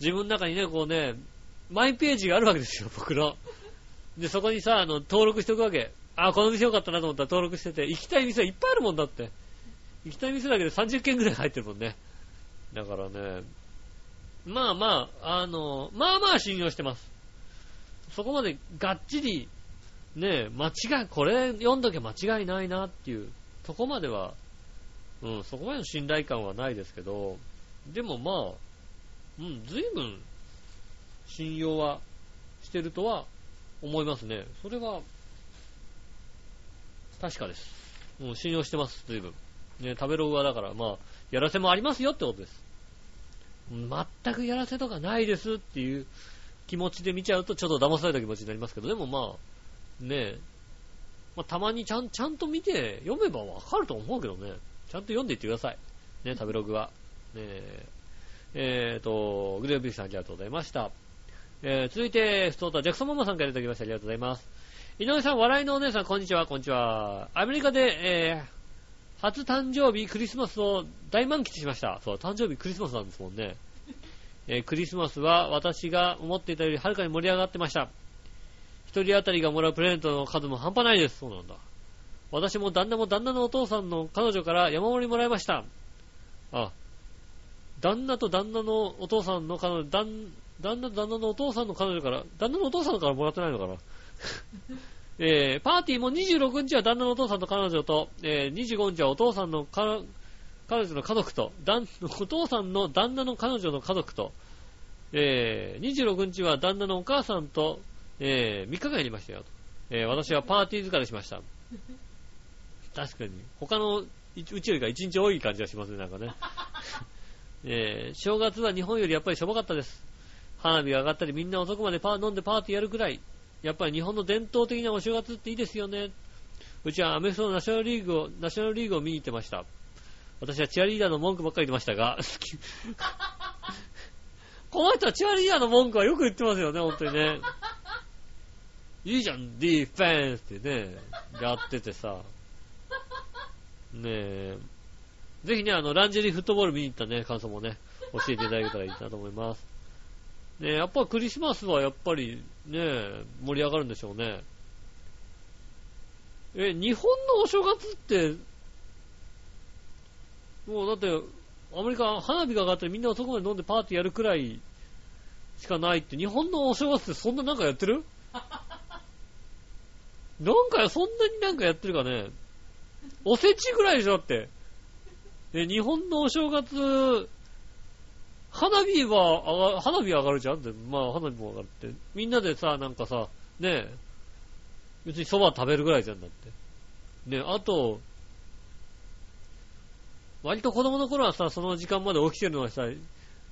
自分の中にね、こうね、マイページがあるわけですよ、僕の。で、そこにさ、あの、登録しておくわけ。あ、この店よかったなと思ったら登録してて、行きたい店はいっぱいあるもんだって。行きたい店だけで30件ぐらい入ってるもんね。だからね、まあまあ、あの、まあまあ信用してます。そこまでがっちり、ね、間違い、これ読んどけ間違いないなっていう、そこまでは、うん、そこまでの信頼感はないですけど、でもまあ、うん、随分、信用はしてるとは思いますね。それは、確かです。もう信用してます、随分。ね、食べログはだから、まあ、やらせもありますよってことです。全くやらせとかないですっていう気持ちで見ちゃうとちょっと騙された気持ちになりますけど、でもまあ、ねまあ、たまにちゃん、ちゃんと見て読めばわかると思うけどね。ちゃんと読んでいってください。ね、食べログは。ねえ、えーと、グレービーさんありがとうございました。えー、続いて、ストーター、ジャクソンママさんからいただきました。ありがとうございます。井上さん、笑いのお姉さん、こんにちは、こんにちは。アメリカで、えー、初誕生日、クリスマスを大満喫しました。そう、誕生日クリスマスなんですもんね。えー、クリスマスは私が思っていたよりはるかに盛り上がってました。一人当たりがもらうプレゼントの数も半端ないです。そうなんだ。私も旦那も旦那のお父さんの彼女から山盛りもらいました。あ、旦那と旦那のお父さんの彼女、旦旦那旦那のお父さんの彼女から、旦那のお父さんからもらってないのかな？えー、パーティーも26日は旦那のお父さんと彼女と、えー、25日はお父さんの彼女の家族と、お父さんの旦那の彼女の家族と、えー、26日は旦那のお母さんと、えー、3日間やりましたよ。えー、私はパーティー疲れしました。確かに。他のうちよりか1日多い感じがしますね、なんかね。えー、正月は日本よりやっぱりしょぼかったです。花火が上がったりみんな遅くまでパー飲んでパーティーやるくらい。やっぱり日本の伝統的なお正月っていいですよね。うちはアメフトのナショナルリーグを、ナショナルリーグを見に行ってました。私はチアリーダーの文句ばっかり言ってましたが、この人はチアリーダーの文句はよく言ってますよね、本当にね。いいじゃん、ディフェンスってね、やっててさ。ねえ。ぜひね、あの、ランジェリーフットボール見に行ったね、感想もね、教えていただけたらいいなと思います。ね、やっぱクリスマスはやっぱりね、盛り上がるんでしょうね。え、日本のお正月って、もうだって、アメリカ花火が上がってみんな遅くまで飲んでパーティーやるくらいしかないって、日本のお正月ってそんななんかやってる？なんか、そんなになんかやってるかね？おせちぐらいでしょだって。で、日本のお正月、花火は上が、花火上がるじゃん？って。まあ、花火も上がるって。みんなでさ、なんかさ、ねえ、別に蕎麦食べるぐらいじゃんだって。ねえ、あと、割と子供の頃はさ、その時間まで起きてるのはさ、ね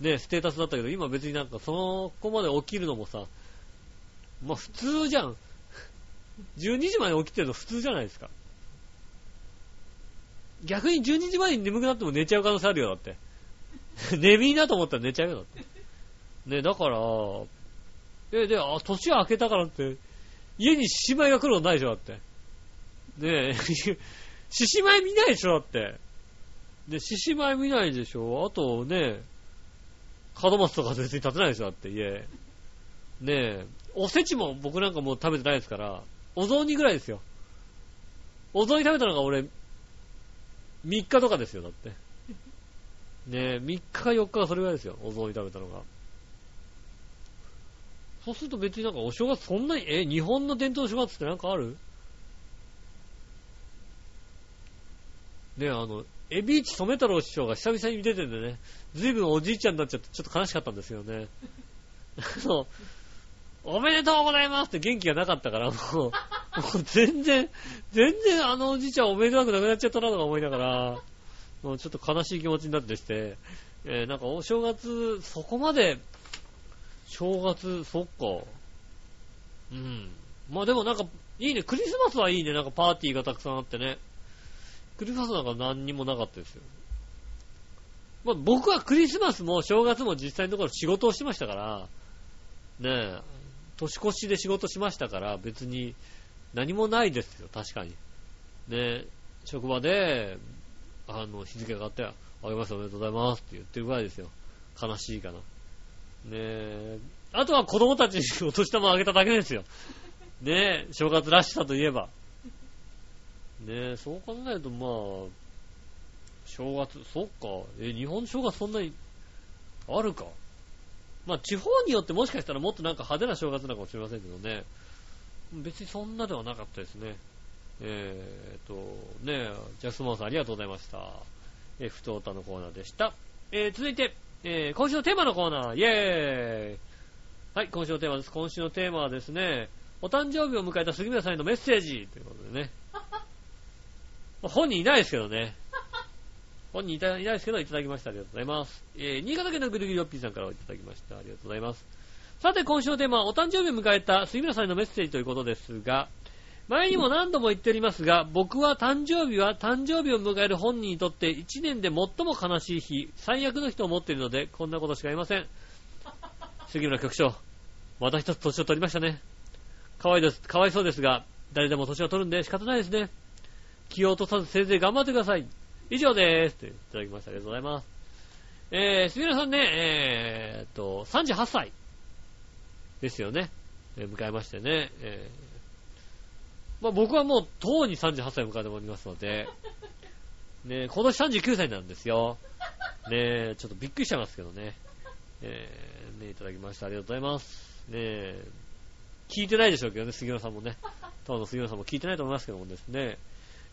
え、ステータスだったけど、今別になんかその子まで起きるのもさ、まあ普通じゃん。12時まで起きてるの普通じゃないですか。逆に12時前に眠くなっても寝ちゃう可能性あるよ、だって。眠いなと思ったら寝ちゃうよ、だって。ね、だから、え、で、あ、年明けたからって、家に獅子舞が来ることないでしょ、だって。ねえ、獅子舞見ないでしょ、だって。で、獅子舞見ないでしょ？あとね、門松とか別に立てないでしょ、だって、家。ねえ、おせちも僕なんかもう食べてないですから、お雑煮ぐらいですよ。お雑煮食べたのが俺、3日とかですよ、だって。ねえ、3日か4日かそれぐらいですよ、お雑煮食べたのが。そうすると別になんかお正月そんなに、え、日本の伝統正月ってなんかある？ねえ、あの、エビーチ染太郎師匠が久々に出てんでね、ずいぶんおじいちゃんになっちゃってちょっと悲しかったんですよね。あの、おめでとうございますって元気がなかったから、もう、もう全然、全然あのおじいちゃんおめでたくなくなっちゃったなとか思いながら、もうちょっと悲しい気持ちになってして、えーなんかお正月、そこまで、正月、そっか。うん。まあでもなんか、いいね。クリスマスはいいね。なんかパーティーがたくさんあってね。クリスマスなんか何にもなかったですよ。まあ僕はクリスマスも正月も実際のところ仕事をしてましたから、ねえ、年越しで仕事しましたから、別に何もないですよ、確かに。ねえ、職場で、あの、日付が変わって、あげますおめでとうございますって言ってるぐらいですよ。悲しいかな。ねえ、あとは子供たちにお年玉あげただけですよ。ねえ、正月らしさといえば。ねえ、そう考えるとまあ、正月、そっか。え、日本正月そんなに、あるか？まあ、地方によってもしかしたらもっとなんか派手な正月なのかもしれませんけどね。別にそんなではなかったですね。えーっと、ねえ、ジャスモンさんありがとうございました。えー、ふとおたのコーナーでした。えー、続いて、えー、今週のテーマのコーナー、イェーイはい、今週のテーマです。今週のテーマはですね、お誕生日を迎えた杉村さんへのメッセージということでね。本人いないですけどね。本人いたいないですけど、いただきました。ありがとうございます。えー、新潟県のぐるぐるよっぴーさんからいただきました。ありがとうございます。さて、今週のテーマは、お誕生日を迎えた杉村さんへのメッセージということですが、前にも何度も言っておりますが、僕は誕生日は誕生日を迎える本人にとって1年で最も悲しい日、最悪の人を持っているので、こんなことしか言いません。杉村局長、また一つ年を取りましたね。かわいです、かわいそうですが、誰でも年を取るんで仕方ないですね。気を落とさずせいぜい頑張ってください。以上でーす。といただきました。ありがとうございます。えー、杉村さんね、えーっと、38歳ですよね。え迎えましてね。えーまあ僕はもう、とうに38歳を迎えておりますので、ね今年39歳なんですよ。ねちょっとびっくりしちゃいますけどね。えー、ねいただきました。ありがとうございます。ね聞いてないでしょうけどね、杉村さんもね。当の杉村さんも聞いてないと思いますけどもですね。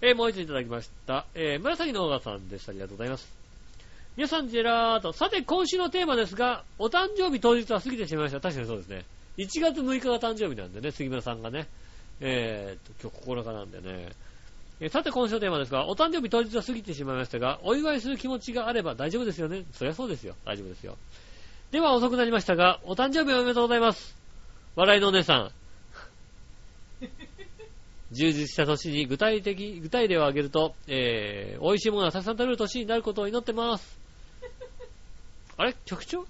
えー、もう一度いただきました。えー、紫のオーガさんでした。ありがとうございます。皆さん、ジェラート。さて、今週のテーマですが、お誕生日当日は過ぎてしまいました。確かにそうですね。1月6日が誕生日なんでね、杉村さんがね。えーと、今日9日なんでね。えーさて、今週のテーマですが、お誕生日当日は過ぎてしまいましたが、お祝いする気持ちがあれば大丈夫ですよね。そりゃそうですよ。大丈夫ですよ。では、遅くなりましたが、お誕生日おめでとうございます。笑いのお姉さん。充実した年に具体的、具体例を挙げると、えー、美味しいものがたくさん食べる年になることを祈ってます。あれ？局長？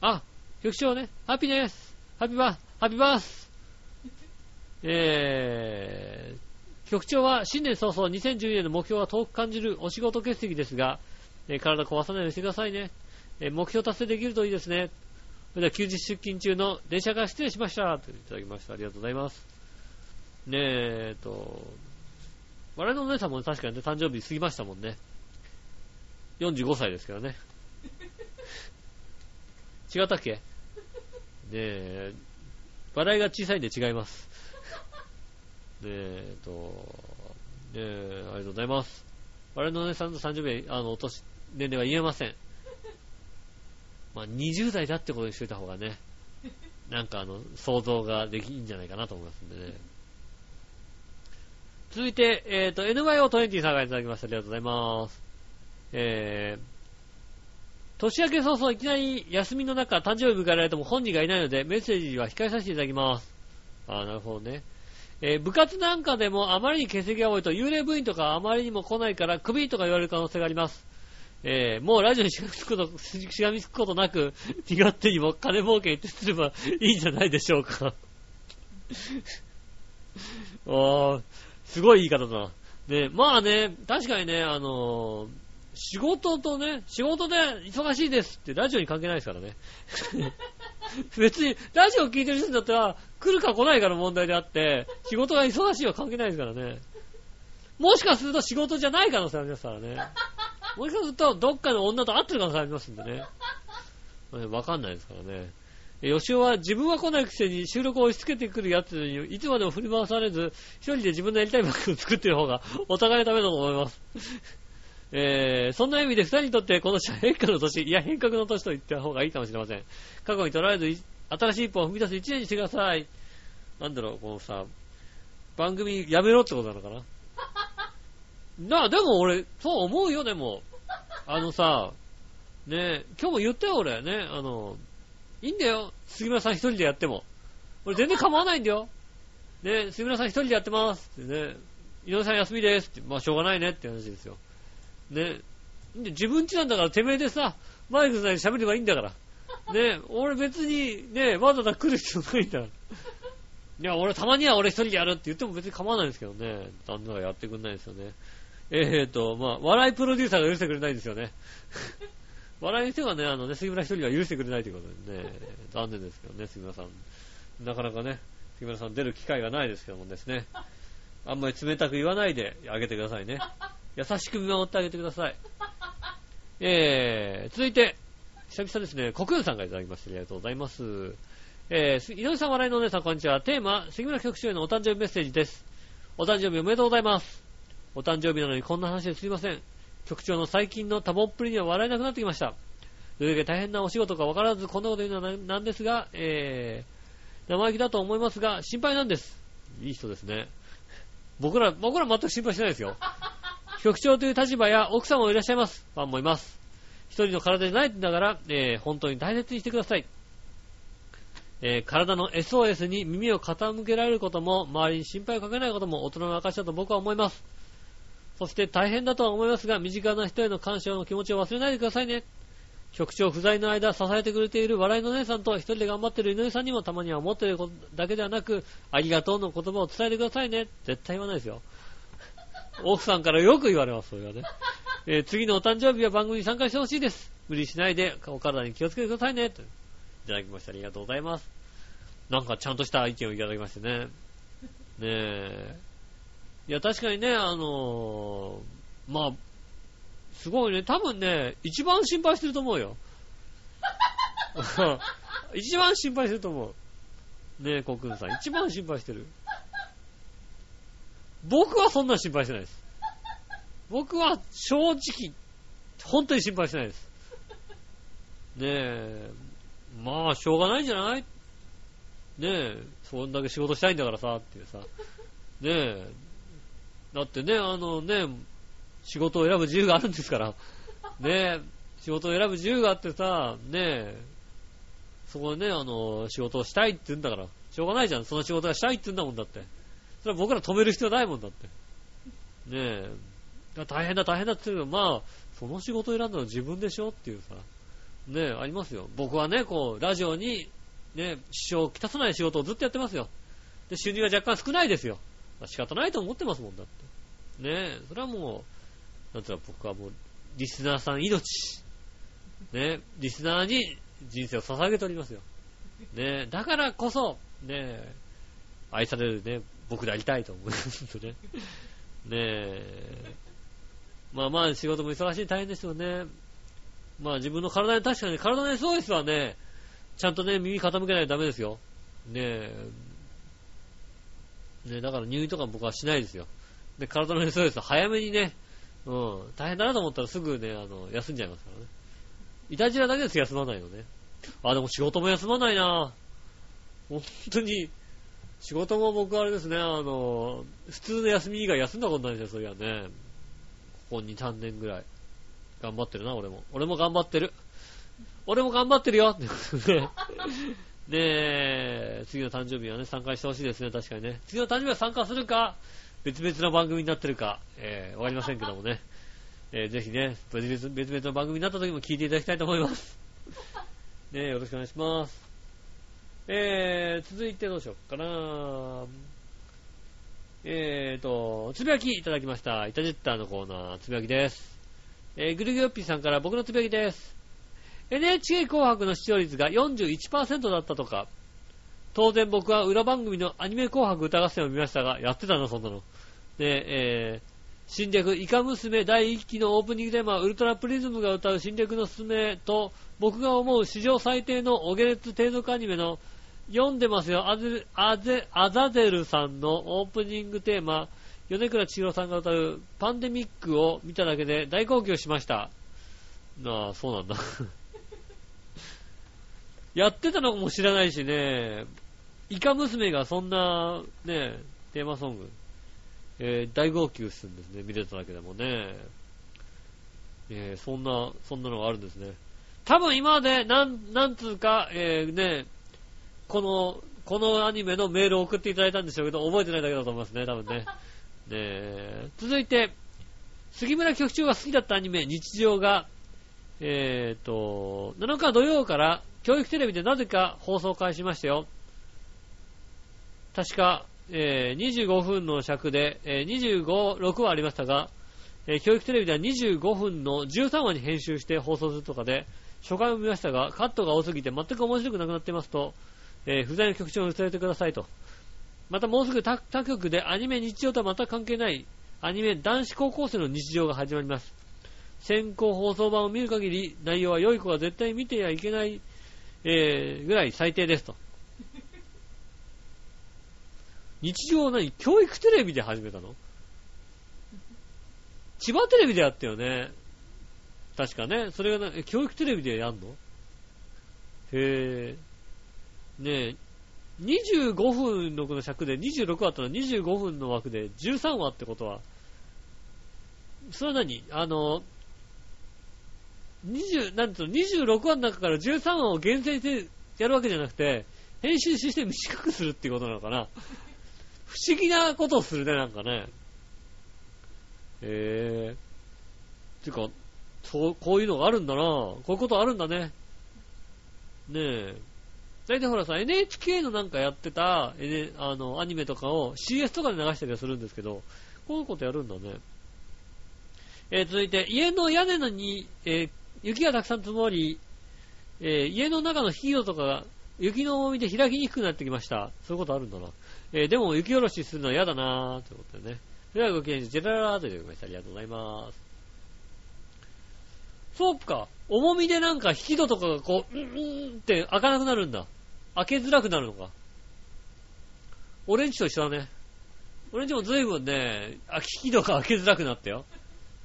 あ、局長ね。ハッピーです。ハッピーバー、ハッピーバース。えー、局長は新年早々2012年の目標は遠く感じるお仕事欠席ですが、えー体壊さないようにしてくださいね。えー目標達成できるといいですね。それでは休日出勤中の電車から失礼しました。といただきました。ありがとうございます。ねえ、っと、我々のお姉さんも確かにね、誕生日過ぎましたもんね。45歳ですからね。違ったっけ？ねえ、笑いが小さいんで違います。ねえ、えっと、ねえ、ありがとうございます。我々のお姉さんの誕生日、あの、お年、年齢は言えません。まあ、20代だってことにしといた方がね、なんかあの、想像ができいいんじゃないかなと思いますんでね。続いて、えっ、と、NYO20 さんがいただきました。ありがとうございます。えー、年明け早々いきなり休みの中、誕生日迎えられても本人がいないので、メッセージは控えさせていただきます。あーなるほどね。えー部活なんかでもあまりに欠席が多いと幽霊部員とかあまりにも来ないからクビとか言われる可能性があります。えーもうラジオにしがみつくこと、しがみつくことなく、身勝手にも金儲けに徹すればいいんじゃないでしょうか。あーすごい言い方だな。ね、まあね、確かにね、あのー仕事とね、仕事で忙しいですってラジオに関係ないですからね。別に、ラジオ聞いてる人だったら、来るか来ないかの問題であって、仕事が忙しいは関係ないですからね。もしかすると仕事じゃない可能性ありますからね。もしかすると、どっかの女と会ってる可能性ありますんでね。わかんないですからね。吉尾は自分は来ないくせに収録を押し付けてくるやつにいつまでも振り回されず、一人で自分のやりたい番組を作ってる方がお互いのためだと思います。えー、そんな意味で二人にとってこの社変化の年、いや変革の年と言った方がいいかもしれません。過去にとらわれず新しい一歩を踏み出す一年にしてください。なんだろう、このさ、番組やめろってことなのかな？なあ、でも俺、そう思うよ、でも。あのさ、ね今日も言ったよ、俺。ね、あの、いいんだよ。杉村さん一人でやっても。俺全然構わないんだよ。ね、杉村さん一人でやってます。ってね、井上さん休みですって。まあ、しょうがないねって話ですよ。ね。自分家なんだからてめえでさ、マイクさんに喋ればいいんだから。ね、俺別にね、わざわざ来る必要ないんだから。いや、俺たまには俺一人でやるって言っても別に構わないんですけどね。旦那がやってくんないですよね。えーと、まあ、笑いプロデューサーが許してくれないんですよね。笑いの人がね、あのね、杉村一人は許してくれないということでね、残念ですけどね、杉村さん。なかなかね、杉村さん出る機会がないですけどもですね。あんまり冷たく言わないであげてくださいね。優しく見守ってあげてください。えー、続いて、久々ですね、国運さんがいただきましてありがとうございます。えー、す井上さん、笑いのお姉さん、こんにちは。テーマ、杉村局長へのお誕生日メッセージです。お誕生日おめでとうございます。お誕生日なのにこんな話ですいません。局長の最近の多忙っぷりには笑えなくなってきました。それだけ大変なお仕事か分からずこんなこと言うのはなんですが、えー、生意気だと思いますが、心配なんです。いい人ですね。僕ら、僕ら全く心配してないですよ。局長という立場や奥さんもいらっしゃいます。ファンもいます。一人の体じゃないんだから、えー、本当に大切にしてください。えー体の SOS に耳を傾けられることも、周りに心配をかけないことも大人の証だと僕は思います。そして大変だとは思いますが、身近な人への感謝の気持ちを忘れないでくださいね。局長不在の間支えてくれている笑いの姉さんと一人で頑張っている井上さんにもたまには思っていることだけではなく、ありがとうの言葉を伝えてくださいね。絶対言わないですよ。奥さんからよく言われます、それはね。えー次のお誕生日は番組に参加してほしいです。無理しないでお体に気をつけてくださいね。といただきました。ありがとうございます。なんかちゃんとした意見をいただきましてね。ねえ。いや、確かにね、あのーまあ、すごいね、多分ね、一番心配してると思うよ。一番心配してると思う。ねえ、コクンさん。一番心配してる。僕はそんな心配してないです。僕は正直、本当に心配してないです。ねえ、まあ、しょうがないんじゃない？ねえ、そんだけ仕事したいんだからさ、っていうさ。ねえ、だってね、あのね、仕事を選ぶ自由があるんですから。ねえ、仕事を選ぶ自由があってさ、ねえ、そこでね、あの、仕事をしたいって言うんだから、しょうがないじゃん。その仕事がしたいって言うんだもんだって。それは僕ら止める必要ないもんだって。ねえ、大変だ大変だって言うけど、まあ、その仕事を選んだの自分でしょっていうさ。ねえ、ありますよ。僕はね、こう、ラジオに、ね、支障をきたさない仕事をずっとやってますよ。で、収入が若干少ないですよ。まあ、仕方ないと思ってますもんだって。ねえ、それはもう、なんていうの、僕はもう、リスナーさん命。ね、リスナーに人生を捧げておりますよ。ねえ、だからこそ、ねえ、愛されるね、僕でありたいと思いますね。ねえ。まあまあ仕事も忙しい大変ですよね。まあ自分の体に確かに体の SOS はね、ちゃんとね、耳傾けないとダメですよ。ねえ。ねだから入院とか僕はしないですよ。で、体の SOS は早めにね、うん、大変だなと思ったらすぐね、あの、休んじゃいますからね。いたじらだけです休まないのね。あ、でも仕事も休まないな本当に、仕事も僕はあれですね、あの、普通の休み以外休んだことないんですよ、そりゃね。ここ2、3年ぐらい。頑張ってるな、俺も。俺も頑張ってる。俺も頑張ってるよね ねえ、次の誕生日はね、参加してほしいですね、確かにね。次の誕生日は参加するか、別々の番組になってるか、えー、わかりませんけどもね。えー、ぜひね、別々の番組になった時も聞いていただきたいと思います。ねえ、よろしくお願いします。えー、続いてどうしよっかなえーと、つぶやきいただきました。イタジェッターのコーナー、つぶやきです。えー、ぐるぐるっぴーさんから僕のつぶやきです。NHK 紅白の視聴率が41%だったとか。当然僕は裏番組のアニメ紅白歌合戦を見ましたが、やってたな、そんなの。で、えー、新略イカ娘第1期のオープニングテーマ、ウルトラプリズムが歌う新略のすすめと、僕が思う史上最低のお下劣低俗アニメの、読んでますよ、アゼアゼアザゼルさんのオープニングテーマ、米倉千尋さんが歌うパンデミックを見ただけで大号泣しました。なあ、そうなんだ。やってたのかも知らないしね、イカ娘がそんな、ね、テーマソング、えー大号泣するんですね、見れただけでもね。えーそんな、そんなのがあるんですね。多分今まで、なん、なんつうか、えーね、この、このアニメのメールを送っていただいたんでしょうけど、覚えてないだけだと思いますね、多分ね。ねえ続いて、杉村局長が好きだったアニメ、日常が、えーと、7日土曜から教育テレビでなぜか放送開始しましたよ。確か、えー25分の尺で、えー25、6話ありましたが、えー教育テレビでは25分の13話に編集して放送するとかで、初回を見ましたが、カットが多すぎて全く面白くなくなっていますと、えー不在の局長に伝えてくださいと。またもうすぐ他局でアニメ日常とは全く関係ないアニメ男子高校生の日常が始まります。先行放送版を見る限り内容は良い子が絶対見てはいけない、えーぐらい最低ですと。日常は何？教育テレビで始めたの？千葉テレビでやったよね。確かね。それがな、教育テレビでやんの？へえ。ねえ、25分のこの尺で26話あったら25分の枠で13話ってことは、それは何？あの、20、なんつうの、26話の中から13話を厳選してやるわけじゃなくて、編集して短くするってことなのかな？不思議なことをするね、なんかね。へえ。てか、そう、こういうのがあるんだなこういうことあるんだね。ねえ。大体ほらさ、NHK のなんかやってた、N- あの、アニメとかを CS とかで流したりはするんですけど、こういうことやるんだね。えー続いて、家の屋根のに、えー雪がたくさん積もり、えー家の中の引き戸とかが雪の重みで開きにくくなってきました。そういうことあるんだな。えーでも雪下ろしするのは嫌だなーってことでね。ではごきげん、ジェララーといただきました。ありがとうございます。そうか。重みでなんか引き戸とかがこう、うんうんって開かなくなるんだ。開けづらくなるのか。俺んちと一緒だね。俺んちも随分ね、あ引き戸が開けづらくなったよ。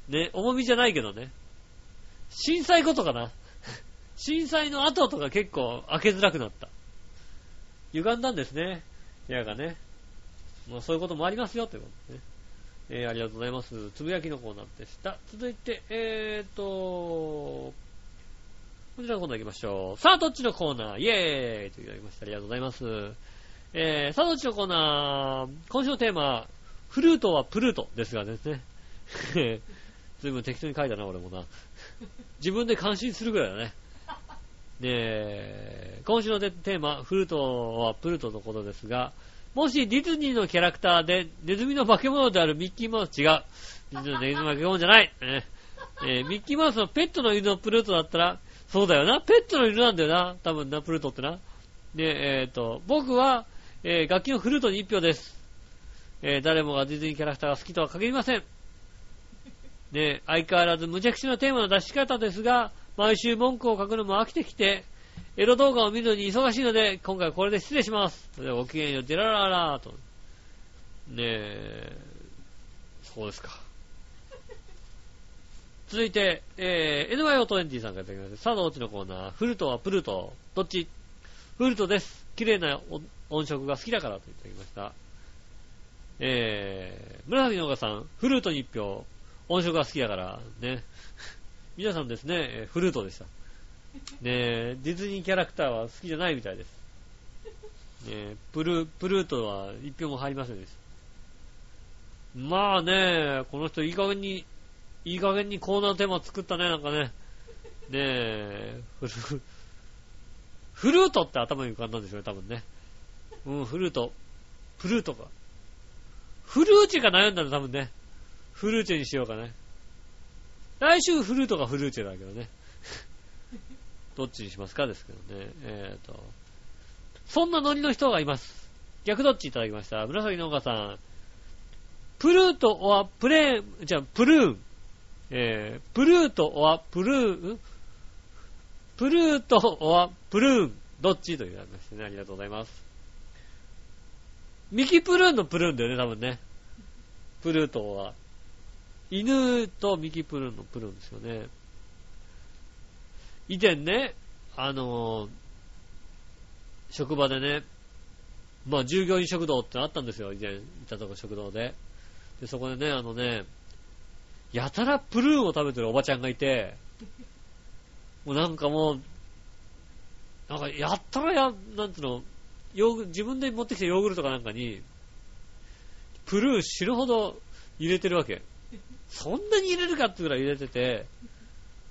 ね、重みじゃないけどね。震災後とかな。震災の後とか結構開けづらくなった。歪んだんですね。部屋がね。まあそういうこともありますよ、ということでね。えー、ありがとうございます。つぶやきのコーナーでした。続いて、えーと、こちらのコーナー行きましょう。さあ、どっちのコーナー？イェーイといただきました。ありがとうございます。えー、さあ、どっちのコーナー？今週のテーマ、フルートはプルートですがですね。ずいぶん適当に書いたな、俺もな。自分で感心するぐらいだね。ねえ、今週のテーマ、フルートはプルートのことですが、もしディズニーのキャラクターでネズミの化け物であるミッキーマウス違う。ディズニーのネズミの化け物じゃない。えーミッキーマウスのペットの犬のプルートだったら、そうだよな。ペットの犬なんだよな。多分な、プルートってな。で、えっ、と、僕は、えー楽器のフルートに一票です。えー誰もがディズニーキャラクターが好きとは限りません。ね、相変わらず無茶苦茶なテーマの出し方ですが、毎週文句を書くのも飽きてきて、エロ動画を見るのに忙しいので、今回はこれで失礼します。それではごきげんよう、ジェラララーと。ねえ、そうですか。続いて、えー、NYO20 さんからいただきました。さあ、どっちのコーナーフルトはプルト。どっち？フルトです。綺麗な音色が好きだからといただきました。えー、紫の岡さん、フルートに一票。音色が好きだから、ね。皆さんですね、えーフルートでした。ね、ディズニーキャラクターは好きじゃないみたいです。ねえ、プル、プルートは一票も入りませんでした。まあね、この人いい加減に、いい加減にコーナーテーマ作ったね、なんかね。ねえ、フル、フルートって頭に浮かんだんですよね、多分ね。うん、フルート。プルートか。フルーチェが悩んだんだ、多分ね。フルーチェにしようかね。来週フルートがフルーチェだけどね。どっちにしますかですけどね。えーと。そんなノリの人がいます。逆どっちいただきました。紫の岡さん。プルートはプレーン、じゃあ、プルーン。えー、プルートはプルー？ン、プルートはプルーン。どっちと言われましてね。ありがとうございます。ミキプルーンのプルーンだよね、多分ね。プルートは。犬とミキプルーンのプルーンですよね。以前ね、あのー職場でね、まあ従業員食堂ってあったんですよ、以前いたとこ食堂で。で、そこでね、あのね、やたらプルーンを食べてるおばちゃんがいて、もうなんかもう、なんかやったらや、なんつうの、ヨー自分で持ってきたヨーグルトかなんかに、プルーン死ぬほど入れてるわけ。そんなに入れるかってぐらい入れてて、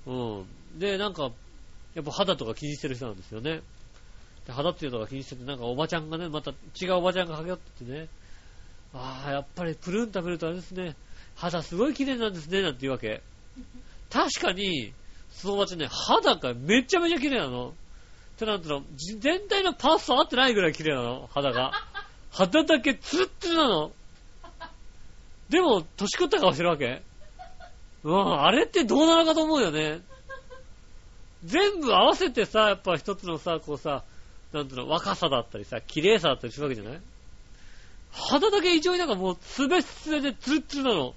うん。で、なんか、やっぱ肌とか気にしてる人なんですよね。で肌っていうのが気にしてて、なんかおばちゃんがね、また違うおばちゃんが駆け寄っててね、ああ、やっぱりプルーン食べるとあれですね、肌すごい綺麗なんですね、なんて言うわけ。確かに、そのおばちね、肌がめちゃめちゃ綺麗なの。ってなんていうの、全体のパースと合ってないぐらい綺麗なの、肌が。肌だけツルッツルなの。でも、年食った顔してるわけ。うん、あれってどうなのかと思うよね。全部合わせてさ、やっぱ一つのさ、こうさ、なんていうの、若さだったりさ、綺麗さだったりするわけじゃない肌だけ異常になんかもう、すべすべでツルツルなの。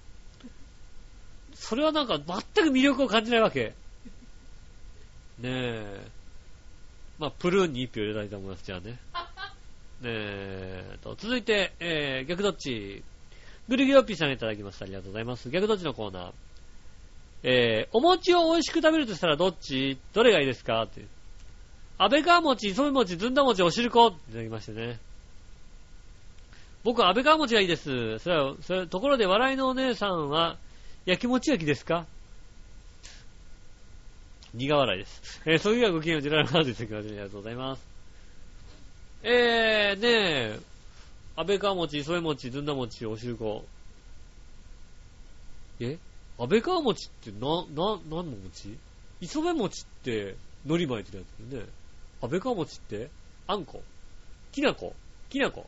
それはなんか全く魅力を感じないわけ。ねえ。まあ、プルーンに一票入れたいと思います、じゃあね。ねえと、続いて、えー、逆どっち。ブルギオッピーさんいただきました。ありがとうございます。逆どっちのコーナー。えー、お餅を美味しく食べるとしたらどっち？どれがいいですか？って。安倍川餅、磯辺餅、ずんだ餅、おしるこっていただきましてね。僕は安倍川餅がいいです。それは、それ、ところで笑いのお姉さんは、焼き餅焼きですか？苦笑いです。えー、そういうはごきげんよう、ジェララーです。ありがとうございます。えー、ねえ、安倍川餅、磯辺餅、ずんだ餅、おしるこ。え？安倍川餅ってな、な、何の餅？磯辺餅って海苔巻いてるやつだよね。安倍川餅ってあんこきなこきなこ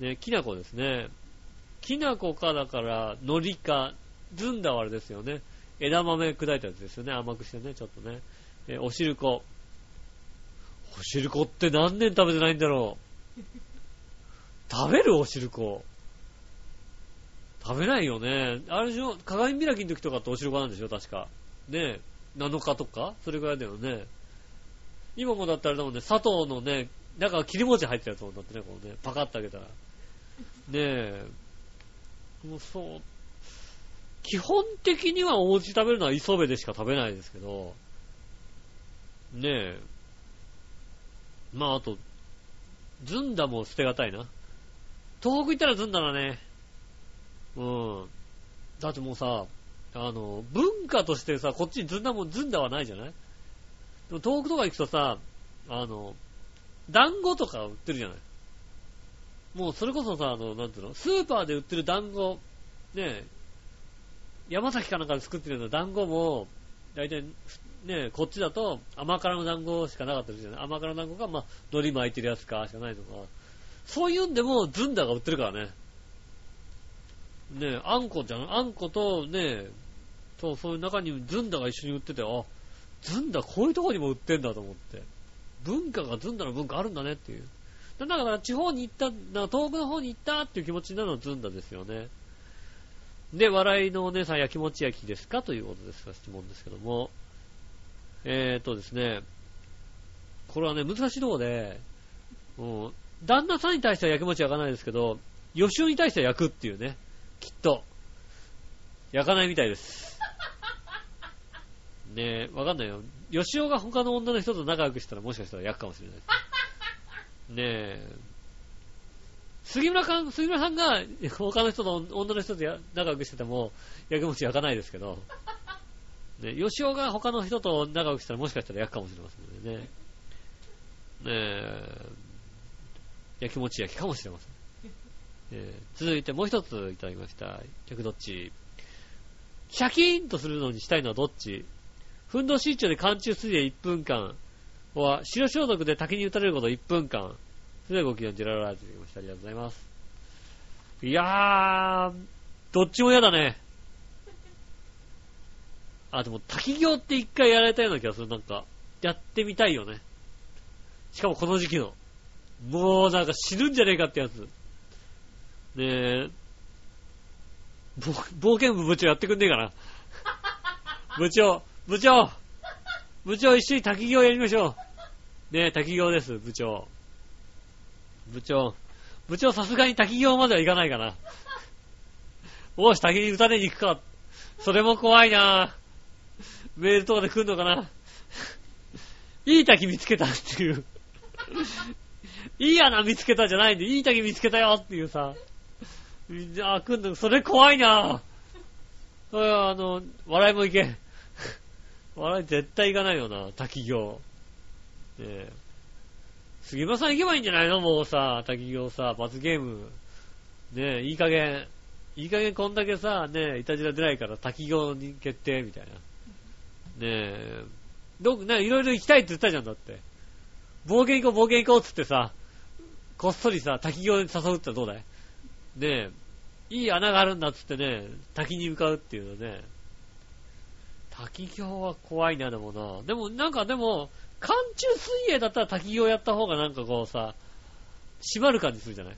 ね、きなこですね。きなこかだから、海苔か、ずんだはあれですよね。枝豆砕いたやつですよね。甘くしてね、ちょっとね。えーおしるこ。おしるこって何年食べてないんだろう。食べるおしるこ。食べないよね。あれでしょ？鏡開きの時とかっておしるこなんでしょ？確か。ねえ。7日とか？それぐらいだよね。今もだったらあれだもね、砂糖のね、中が切り餅入ってるやつもだってね、こうね、パカッと開けたら。ねえ。もうそう。基本的にはお餅食べるのは磯辺でしか食べないですけど、ねえ。まああと、ずんだも捨てがたいな。東北行ったらずんだだね。うん。だってもうさ、あの、文化としてさ、こっちにずんだもん、ずんだはないじゃない？でも東北とか行くとさ、あの、団子とか売ってるじゃない？もうそれこそさ、あの、なんていうの？スーパーで売ってる団子、ねえ、山崎かなんかで作ってるような団子も、大体、ね、こっちだと甘辛の団子しかなかったりするじゃない甘辛の団子が、まあ、海苔巻いてるやつかしかないとか、そういうんでもずんだが売ってるからね。ね、あんこじゃんあんことね、そう、そういう中にずんだが一緒に売ってて、あ、ずんだこういうとこにも売ってんだと思って。文化がずんだの文化あるんだねっていう。だから地方に行った、東北の方に行ったっていう気持ちになるのはずんだですよね。で、笑いのお姉さん焼きもち焼きですかということですが、質問ですけども。えーとですね、これはね、難しいとこで、うん、旦那さんに対しては焼きもち焼かないですけど、吉尾に対しては焼くっていうね、きっと。焼かないみたいです。ねえ、わかんないよ。吉尾が他の女の人と仲良くしたらもしかしたら焼くかもしれないです。ねえ。杉村かん、杉村さんが他の人と女の人と仲良くしてても焼きもち焼かないですけど、ね、吉尾が他の人と仲良くしたらもしかしたら焼くかもしれませんのでね。ねえ、焼きもち焼きかもしれません。えー続いてもう一ついただきました。逆どっち？シャキーンとするのにしたいのはどっち？ふんどし一丁で寒中水で1分間。は、白消毒で滝に打たれること1分間。それではごきげんジェララージいました。ありがとうございます。いやー、どっちも嫌だね。あ、でも滝行って一回やられたような気がする。なんか、やってみたいよね。しかもこの時期の。もうなんか死ぬんじゃねえかってやつ。ねえ、ぼ冒険部部長やってくんねえかな。部長、部長部長一緒に滝行やりましょう。ねえ、滝行です、部長。部長。部長さすがに滝行まではいかないかな。おし、滝に打たれに行くか。それも怖いなぁメールとかで来んのかないい滝見つけたっていう。いい穴見つけたじゃないんで、いい滝見つけたよっていうさ。じゃあ、来んの、それ怖いなそれはあの、笑いもいけん。笑い絶対行かないよな、滝行。ねえ。杉村さん行けばいいんじゃないの？もうさ、滝行さ、罰ゲーム。ねえ、いい加減。いい加減こんだけさ、ねえ、いたじら出ないから滝行に決定、みたいな。ねえ。ど、ねいろいろ行きたいって言ったじゃん、だって。冒険行こう、冒険行こうっつってさ、こっそりさ、滝行に誘うってどうだい？ねえ、いい穴があるんだっつってね、滝に向かうっていうのね。滝行は怖いな、でもな。でも、なんかでも、寒中水泳だったら滝行やった方がなんかこうさ、締まる感じするじゃない？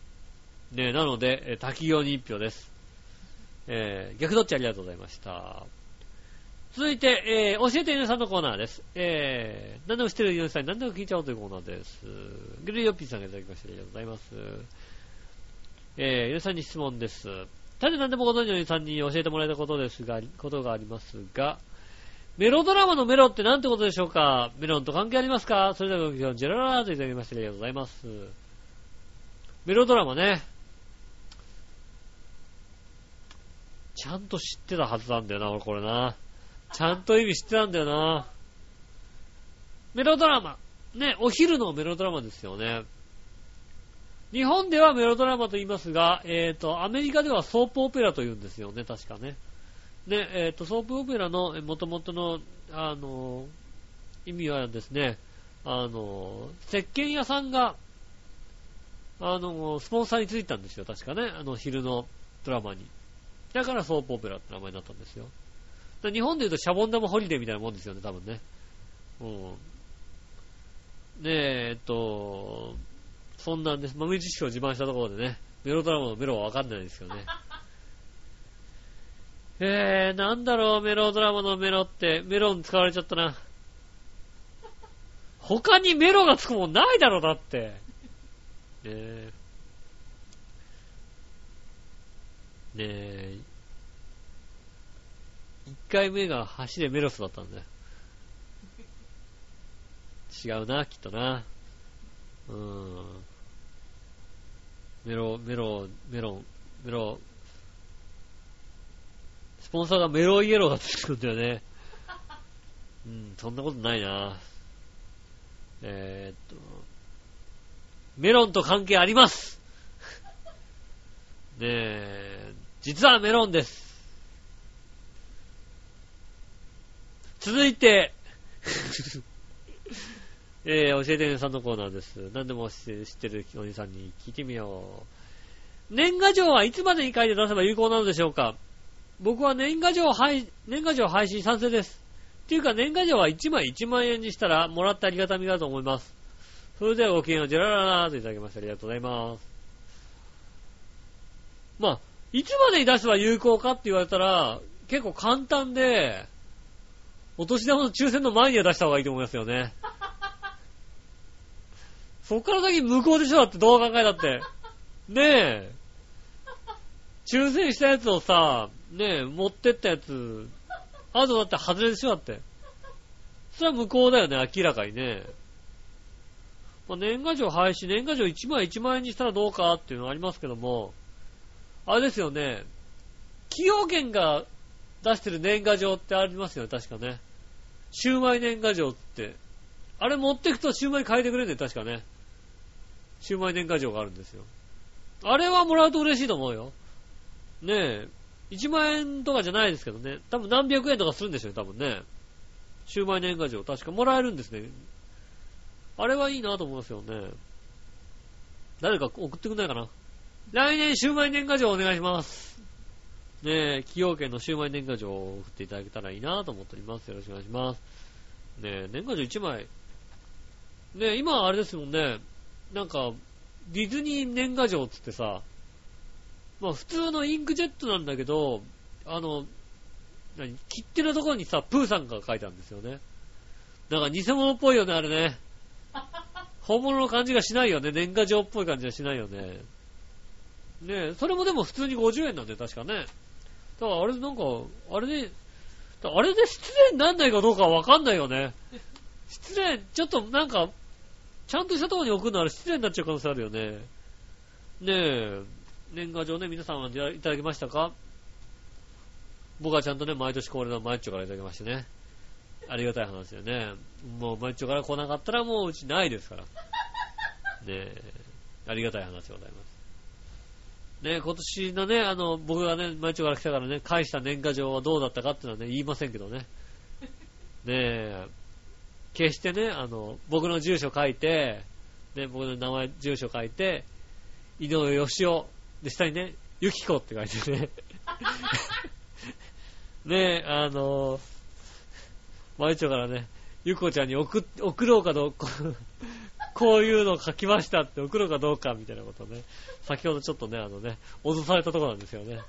ね、なので、え滝行に一票です。えー、逆どっちありがとうございました。続いて、えー、教えてゆねさんのコーナーです。えー、何でも知ってるゆねさんに何でも聞いちゃおうというコーナーです。グルーヨッピーさんがいただきましてありがとうございます。えー、ゆねさんに質問です。ただ何でもご存知のゆねさんに教えてもらえたことですが、ことがありますが、メロドラマのメロって何てことでしょうか？メロンと関係ありますか？それではごきげんジェララーといただきましてありがとうございます。メロドラマね。ちゃんと知ってたはずなんだよな、俺これな。ちゃんと意味知ってたんだよな。メロドラマ。ね、お昼のメロドラマですよね。日本ではメロドラマと言いますが、えっ、と、アメリカでは soap opera と言うんですよね、確かね。ね、えっ、と、 soap opera の元々の、あの、意味はですね、あの、石鹸屋さんが、あの、スポンサーについたんですよ、確かね。あの、昼のドラマに。だから soap opera って名前になったんですよ。日本で言うとシャボン玉ホリデーみたいなもんですよね、多分ね。うん。ねえ、っと、そんなんです。豆知識を自慢したところでね、メロドラマのメロはわかんないですよね。えー、なんだろう、メロドラマのメロって、メロン使われちゃったな。他にメロがつくもんないだろ、だって。ねえ。ねえ。一回目が橋でメロスだったんだよ。違うな、きっとな。うーん。メロ、メロ、メロン、メロ、スポンサーがメロイエローがつくんだよね。うん、そんなことないな。えー、っと、メロンと関係ありますねえ、実はメロンです。続いて えー、教えてねさんのコーナーです。何でも知ってるおじさんに聞いてみよう。年賀状はいつまでに書いて出せば有効なのでしょうか？僕は年賀状配、年賀状配信賛成です。っていうか年賀状は1枚1万円にしたらもらったありがたみだと思います。それではごきげんよう、ジェラララーといただきましてありがとうございます。まあ、いつまでに出せば有効かって言われたら、結構簡単で、お年玉の抽選の前には出した方がいいと思いますよね。そっから先無効でしょだってどう考えたって。ねえ。抽選したやつをさ、ねえ、持ってったやつ、あとだって外れでしょだって。それは無効だよね、明らかにね。まあ、年賀状廃止、年賀状1枚1万円にしたらどうかっていうのはありますけども、あれですよね、企業券が出してる年賀状ってありますよね、確かね。シウマイ年賀状って。あれ持ってくとシウマイ変えてくれるんだよ、確かね。シウマイ年賀状があるんですよ。あれはもらうと嬉しいと思うよ。ねえ。1万円とかじゃないですけどね。多分何百円とかするんでしょうね、多分ね。シウマイ年賀状。確かもらえるんですね。あれはいいなと思いますよね。誰か送ってくんないかな。来年シウマイ年賀状お願いします。ねえ、崎陽軒のシウマイ年賀状を送っていただけたらいいなと思っております。よろしくお願いします。ねえ、年賀状1枚。ねえ、今あれですもんね。なんか、ディズニー年賀状つってさ、まあ普通のインクジェットなんだけど、あの、何切手のところにさ、プーさんが書いてあるんですよね。なんか偽物っぽいよね、あれね。本物の感じがしないよね。年賀状っぽい感じがしないよね。ねえ、それもでも普通に50円なんだよ、確かね。だからあれなんか、あれで、あれで失礼になんないかどうかわかんないよね。失礼、ちょっとなんか、ちゃんとしたところに置くのは失礼になっちゃう可能性あるよね。ねえ、年賀状ね、皆さんはいただきましたか？僕はちゃんとね、毎年恒例のマイッチョからいただきましてね。ありがたい話だよね。もうマイッチョから来なかったらもううちないですから。ねえ、ありがたい話でございます。ね、今年のね、あの、僕がね、毎日から来たからね、返した年賀状はどうだったかっていうのはね、言いませんけどね。ねえ、決してね、あの、僕の住所書いて、ね、僕の名前、住所書いて、井上義雄、で、下にね、ゆきこって書いてね。ねえ、あの、毎日からね、ゆこちゃんに送、送ろうかどうかこういうの書きましたって送るかどうかみたいなことね。先ほどちょっとね、あのね、脅されたところなんですよね。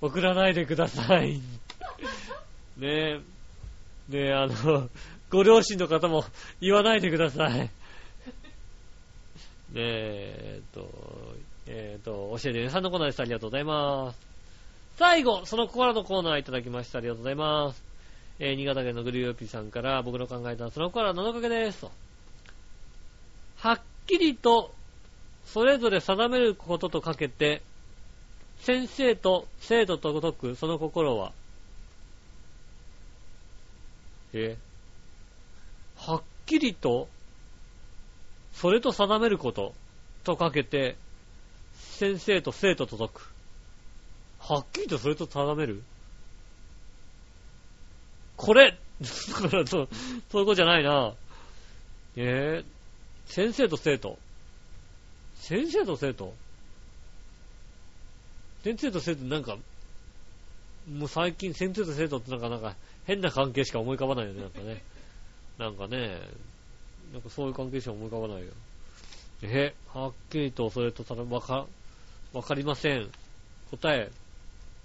送らないでください。ねえ。ねえ、あの、ご両親の方も言わないでください。ねえ、えっと、えっと、教えてねさんのコーナーでした。ありがとうございます。最後、その心のコーナーいただきました。ありがとうございます。えー、新潟県のグリューピーさんから僕の考えたその心の7かけです。はっきりとそれぞれ定めることとかけて、先生と生徒と解くその心は、え？はっきりと、それと定めることとかけて、先生と生徒と解く。はっきりとそれと定める？これそう、そういうことじゃないな。えー、先生と生徒。先生と生徒？先生と生徒なんか、もう最近先生と生徒ってなんかなんか変な関係しか思い浮かばないよね、なんかね。なんかね、なんかそういう関係しか思い浮かばないよ。え、はっきりとそれとただわか、わかりません。答え、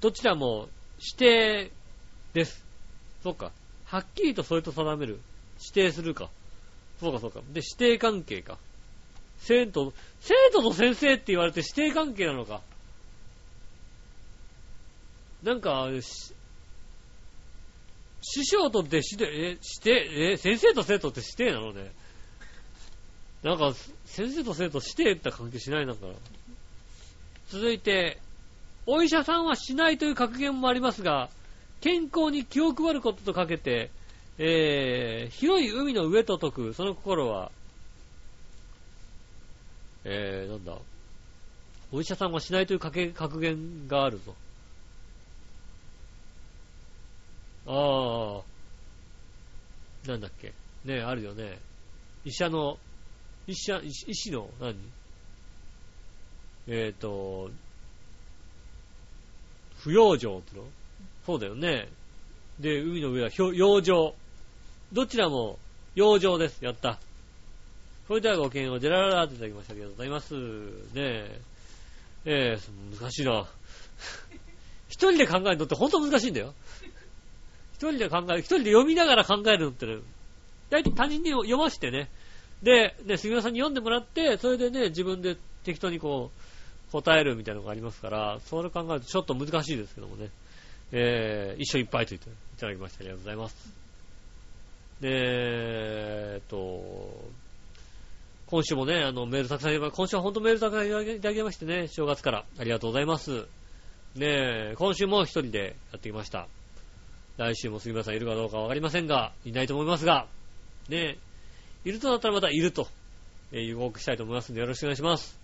どちらも指定です。そうか。はっきりとそれと定める。指定するか。そうかそうか。で、指定関係か。生徒、生徒と先生って言われて指定関係なのか。なんか、師匠とって指定、え、指定、え、先生と生徒って指定なのね。なんか、先生と生徒指定って関係しないなんか。続いて、お医者さんはしないという格言もありますが、健康に気を配ることとかけて、えー、広い海の上と解く、その心は、えー、なんだ。お医者さんはしないという格言があるぞ。ああ、なんだっけ。ねあるよね。医者の、医者、医師の何、えっ、ー、と、不養生っての？そうだよね。で、海の上は養生。どちらも養生です。やった。それではごきげんをジェラララっていただきましたありがとうございます。ねえ。ええ難しいな。一人で考えるのって本当難しいんだよ。一人で考える、一人で読みながら考えるのってね、大体他人に読ましてね。で、ね、杉村さんに読んでもらって、それでね、自分で適当にこう、答えるみたいなのがありますから、それ考えるとちょっと難しいですけどもね。えー、一緒いっぱいついていただきましてありがとうございます。で、えーっと、今週もね、あの、メールたくさん今週は本当メールたくさんいただきましてね、正月からありがとうございます。ねえ、今週も一人でやってきました。来週も杉村さんいるかどうかわかりませんが、いないと思いますが、ねえ、いるとなったらまたいると、えー、予告したいと思いますのでよろしくお願いします。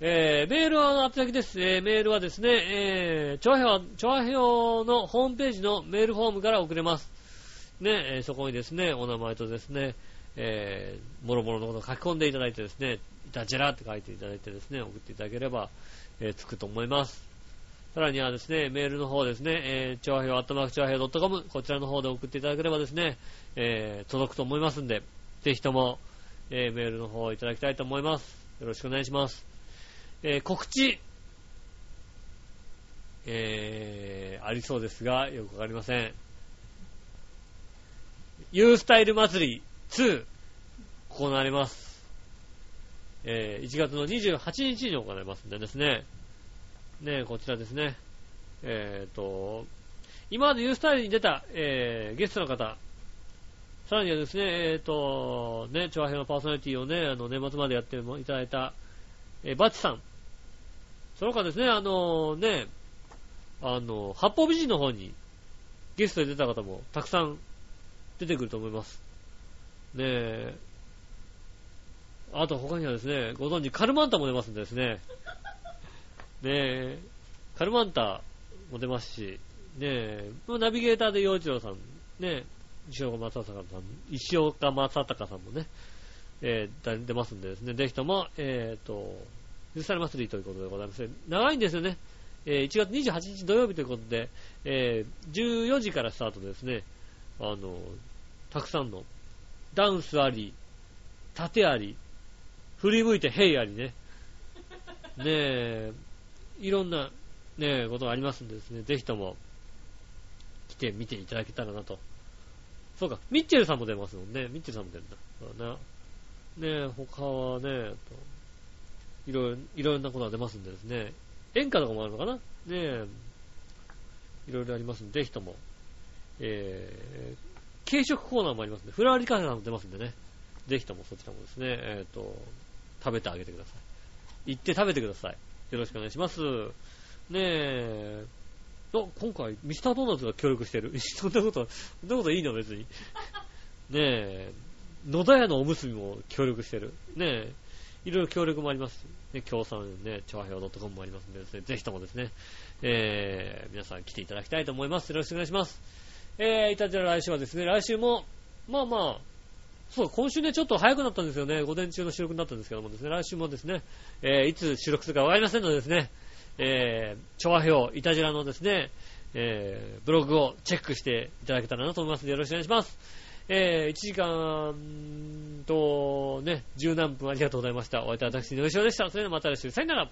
えー、メールは宛先です。えー、メールはですね、えー、調和表、調和表のホームページのメールフォームから送れます。ね、えー、そこにですね、お名前とですね、えー、もろもろのことを書き込んでいただいてですね、いたじらって書いていただいてですね、送っていただければ、えー、つくと思います。さらにはですね、メールの方ですね、えー、調和表、アットマーク調和表 .com、こちらの方で送っていただければですね、えー、届くと思いますんで、ぜひとも、えー、メールの方をいただきたいと思います。よろしくお願いします。えー、告知、えー、ありそうですが、よくわかりません。ユースタイル祭り2、行われます。えー、1月の28日に行われますんでですね、ねこちらですね、えーと、今までユースタイルに出た、えー、ゲストの方、さらにはですね、えーと、ね、調和編のパーソナリティをね、あの、年末までやっていただいた、えー、バチさん。その他ですね、あのね、あの、八方美人の方にゲストで出た方もたくさん出てくると思います。ねえ。あと他にはですね、ご存知カルマンタも出ますんでですね。ねえ、カルマンタも出ますし、ねえ、ナビゲーターで陽一郎さん、ねえ、石岡正隆さん、石岡正隆さんもね、えー、出ますんでですね、ぜひとも、えっ、ー、と、許され祭りということでございます。長いんですよね。えー、1月28日土曜日ということで、えー、14時からスタートですね、あの、たくさんの、ダンスあり、盾あり、振り向いてヘイありね、ねえ、いろんな、ねえ、ことがありますんでですね、ぜひとも、来てみていただけたらなと。そうか、ミッチェルさんも出ますもんね。ミッチェルさんも出るんだ。な。ねえ、他はね、いろいろ、いろんなことが出ますんでですね、演歌とかもあるのかな？ねえ、いろいろありますんで、ぜひとも、えー、軽食コーナーもありますんで、フラワーリカフェさんも出ますんでね、ぜひともそちらもですね、えっ、ー、と、食べてあげてください。行って食べてください。よろしくお願いします。ねえ、あ、今回、ミスタードーナツが協力してる。そんなこと、そんなこといいの？別に。ねえ、野田屋のおむすびも協力してる。ねえ、いろいろ協力もあります、ね、協賛ね、調和表 .com もありますんでですね、ぜひともですね、えー、皆さん来ていただきたいと思います。よろしくお願いします。えー、いたじら来週はですね、来週も、まあまあ、そう、今週ね、ちょっと早くなったんですよね。午前中の収録になったんですけどもですね、来週もですね、えー、いつ収録するかわかりませんのでですね、えー、調和表、いたじらのですね、えー、ブログをチェックしていただけたらなと思いますよろしくお願いします。えー、1時間と、ね、十何分ありがとうございました。お会いいたい私、のりしおでした。それではまた来週、さよなら。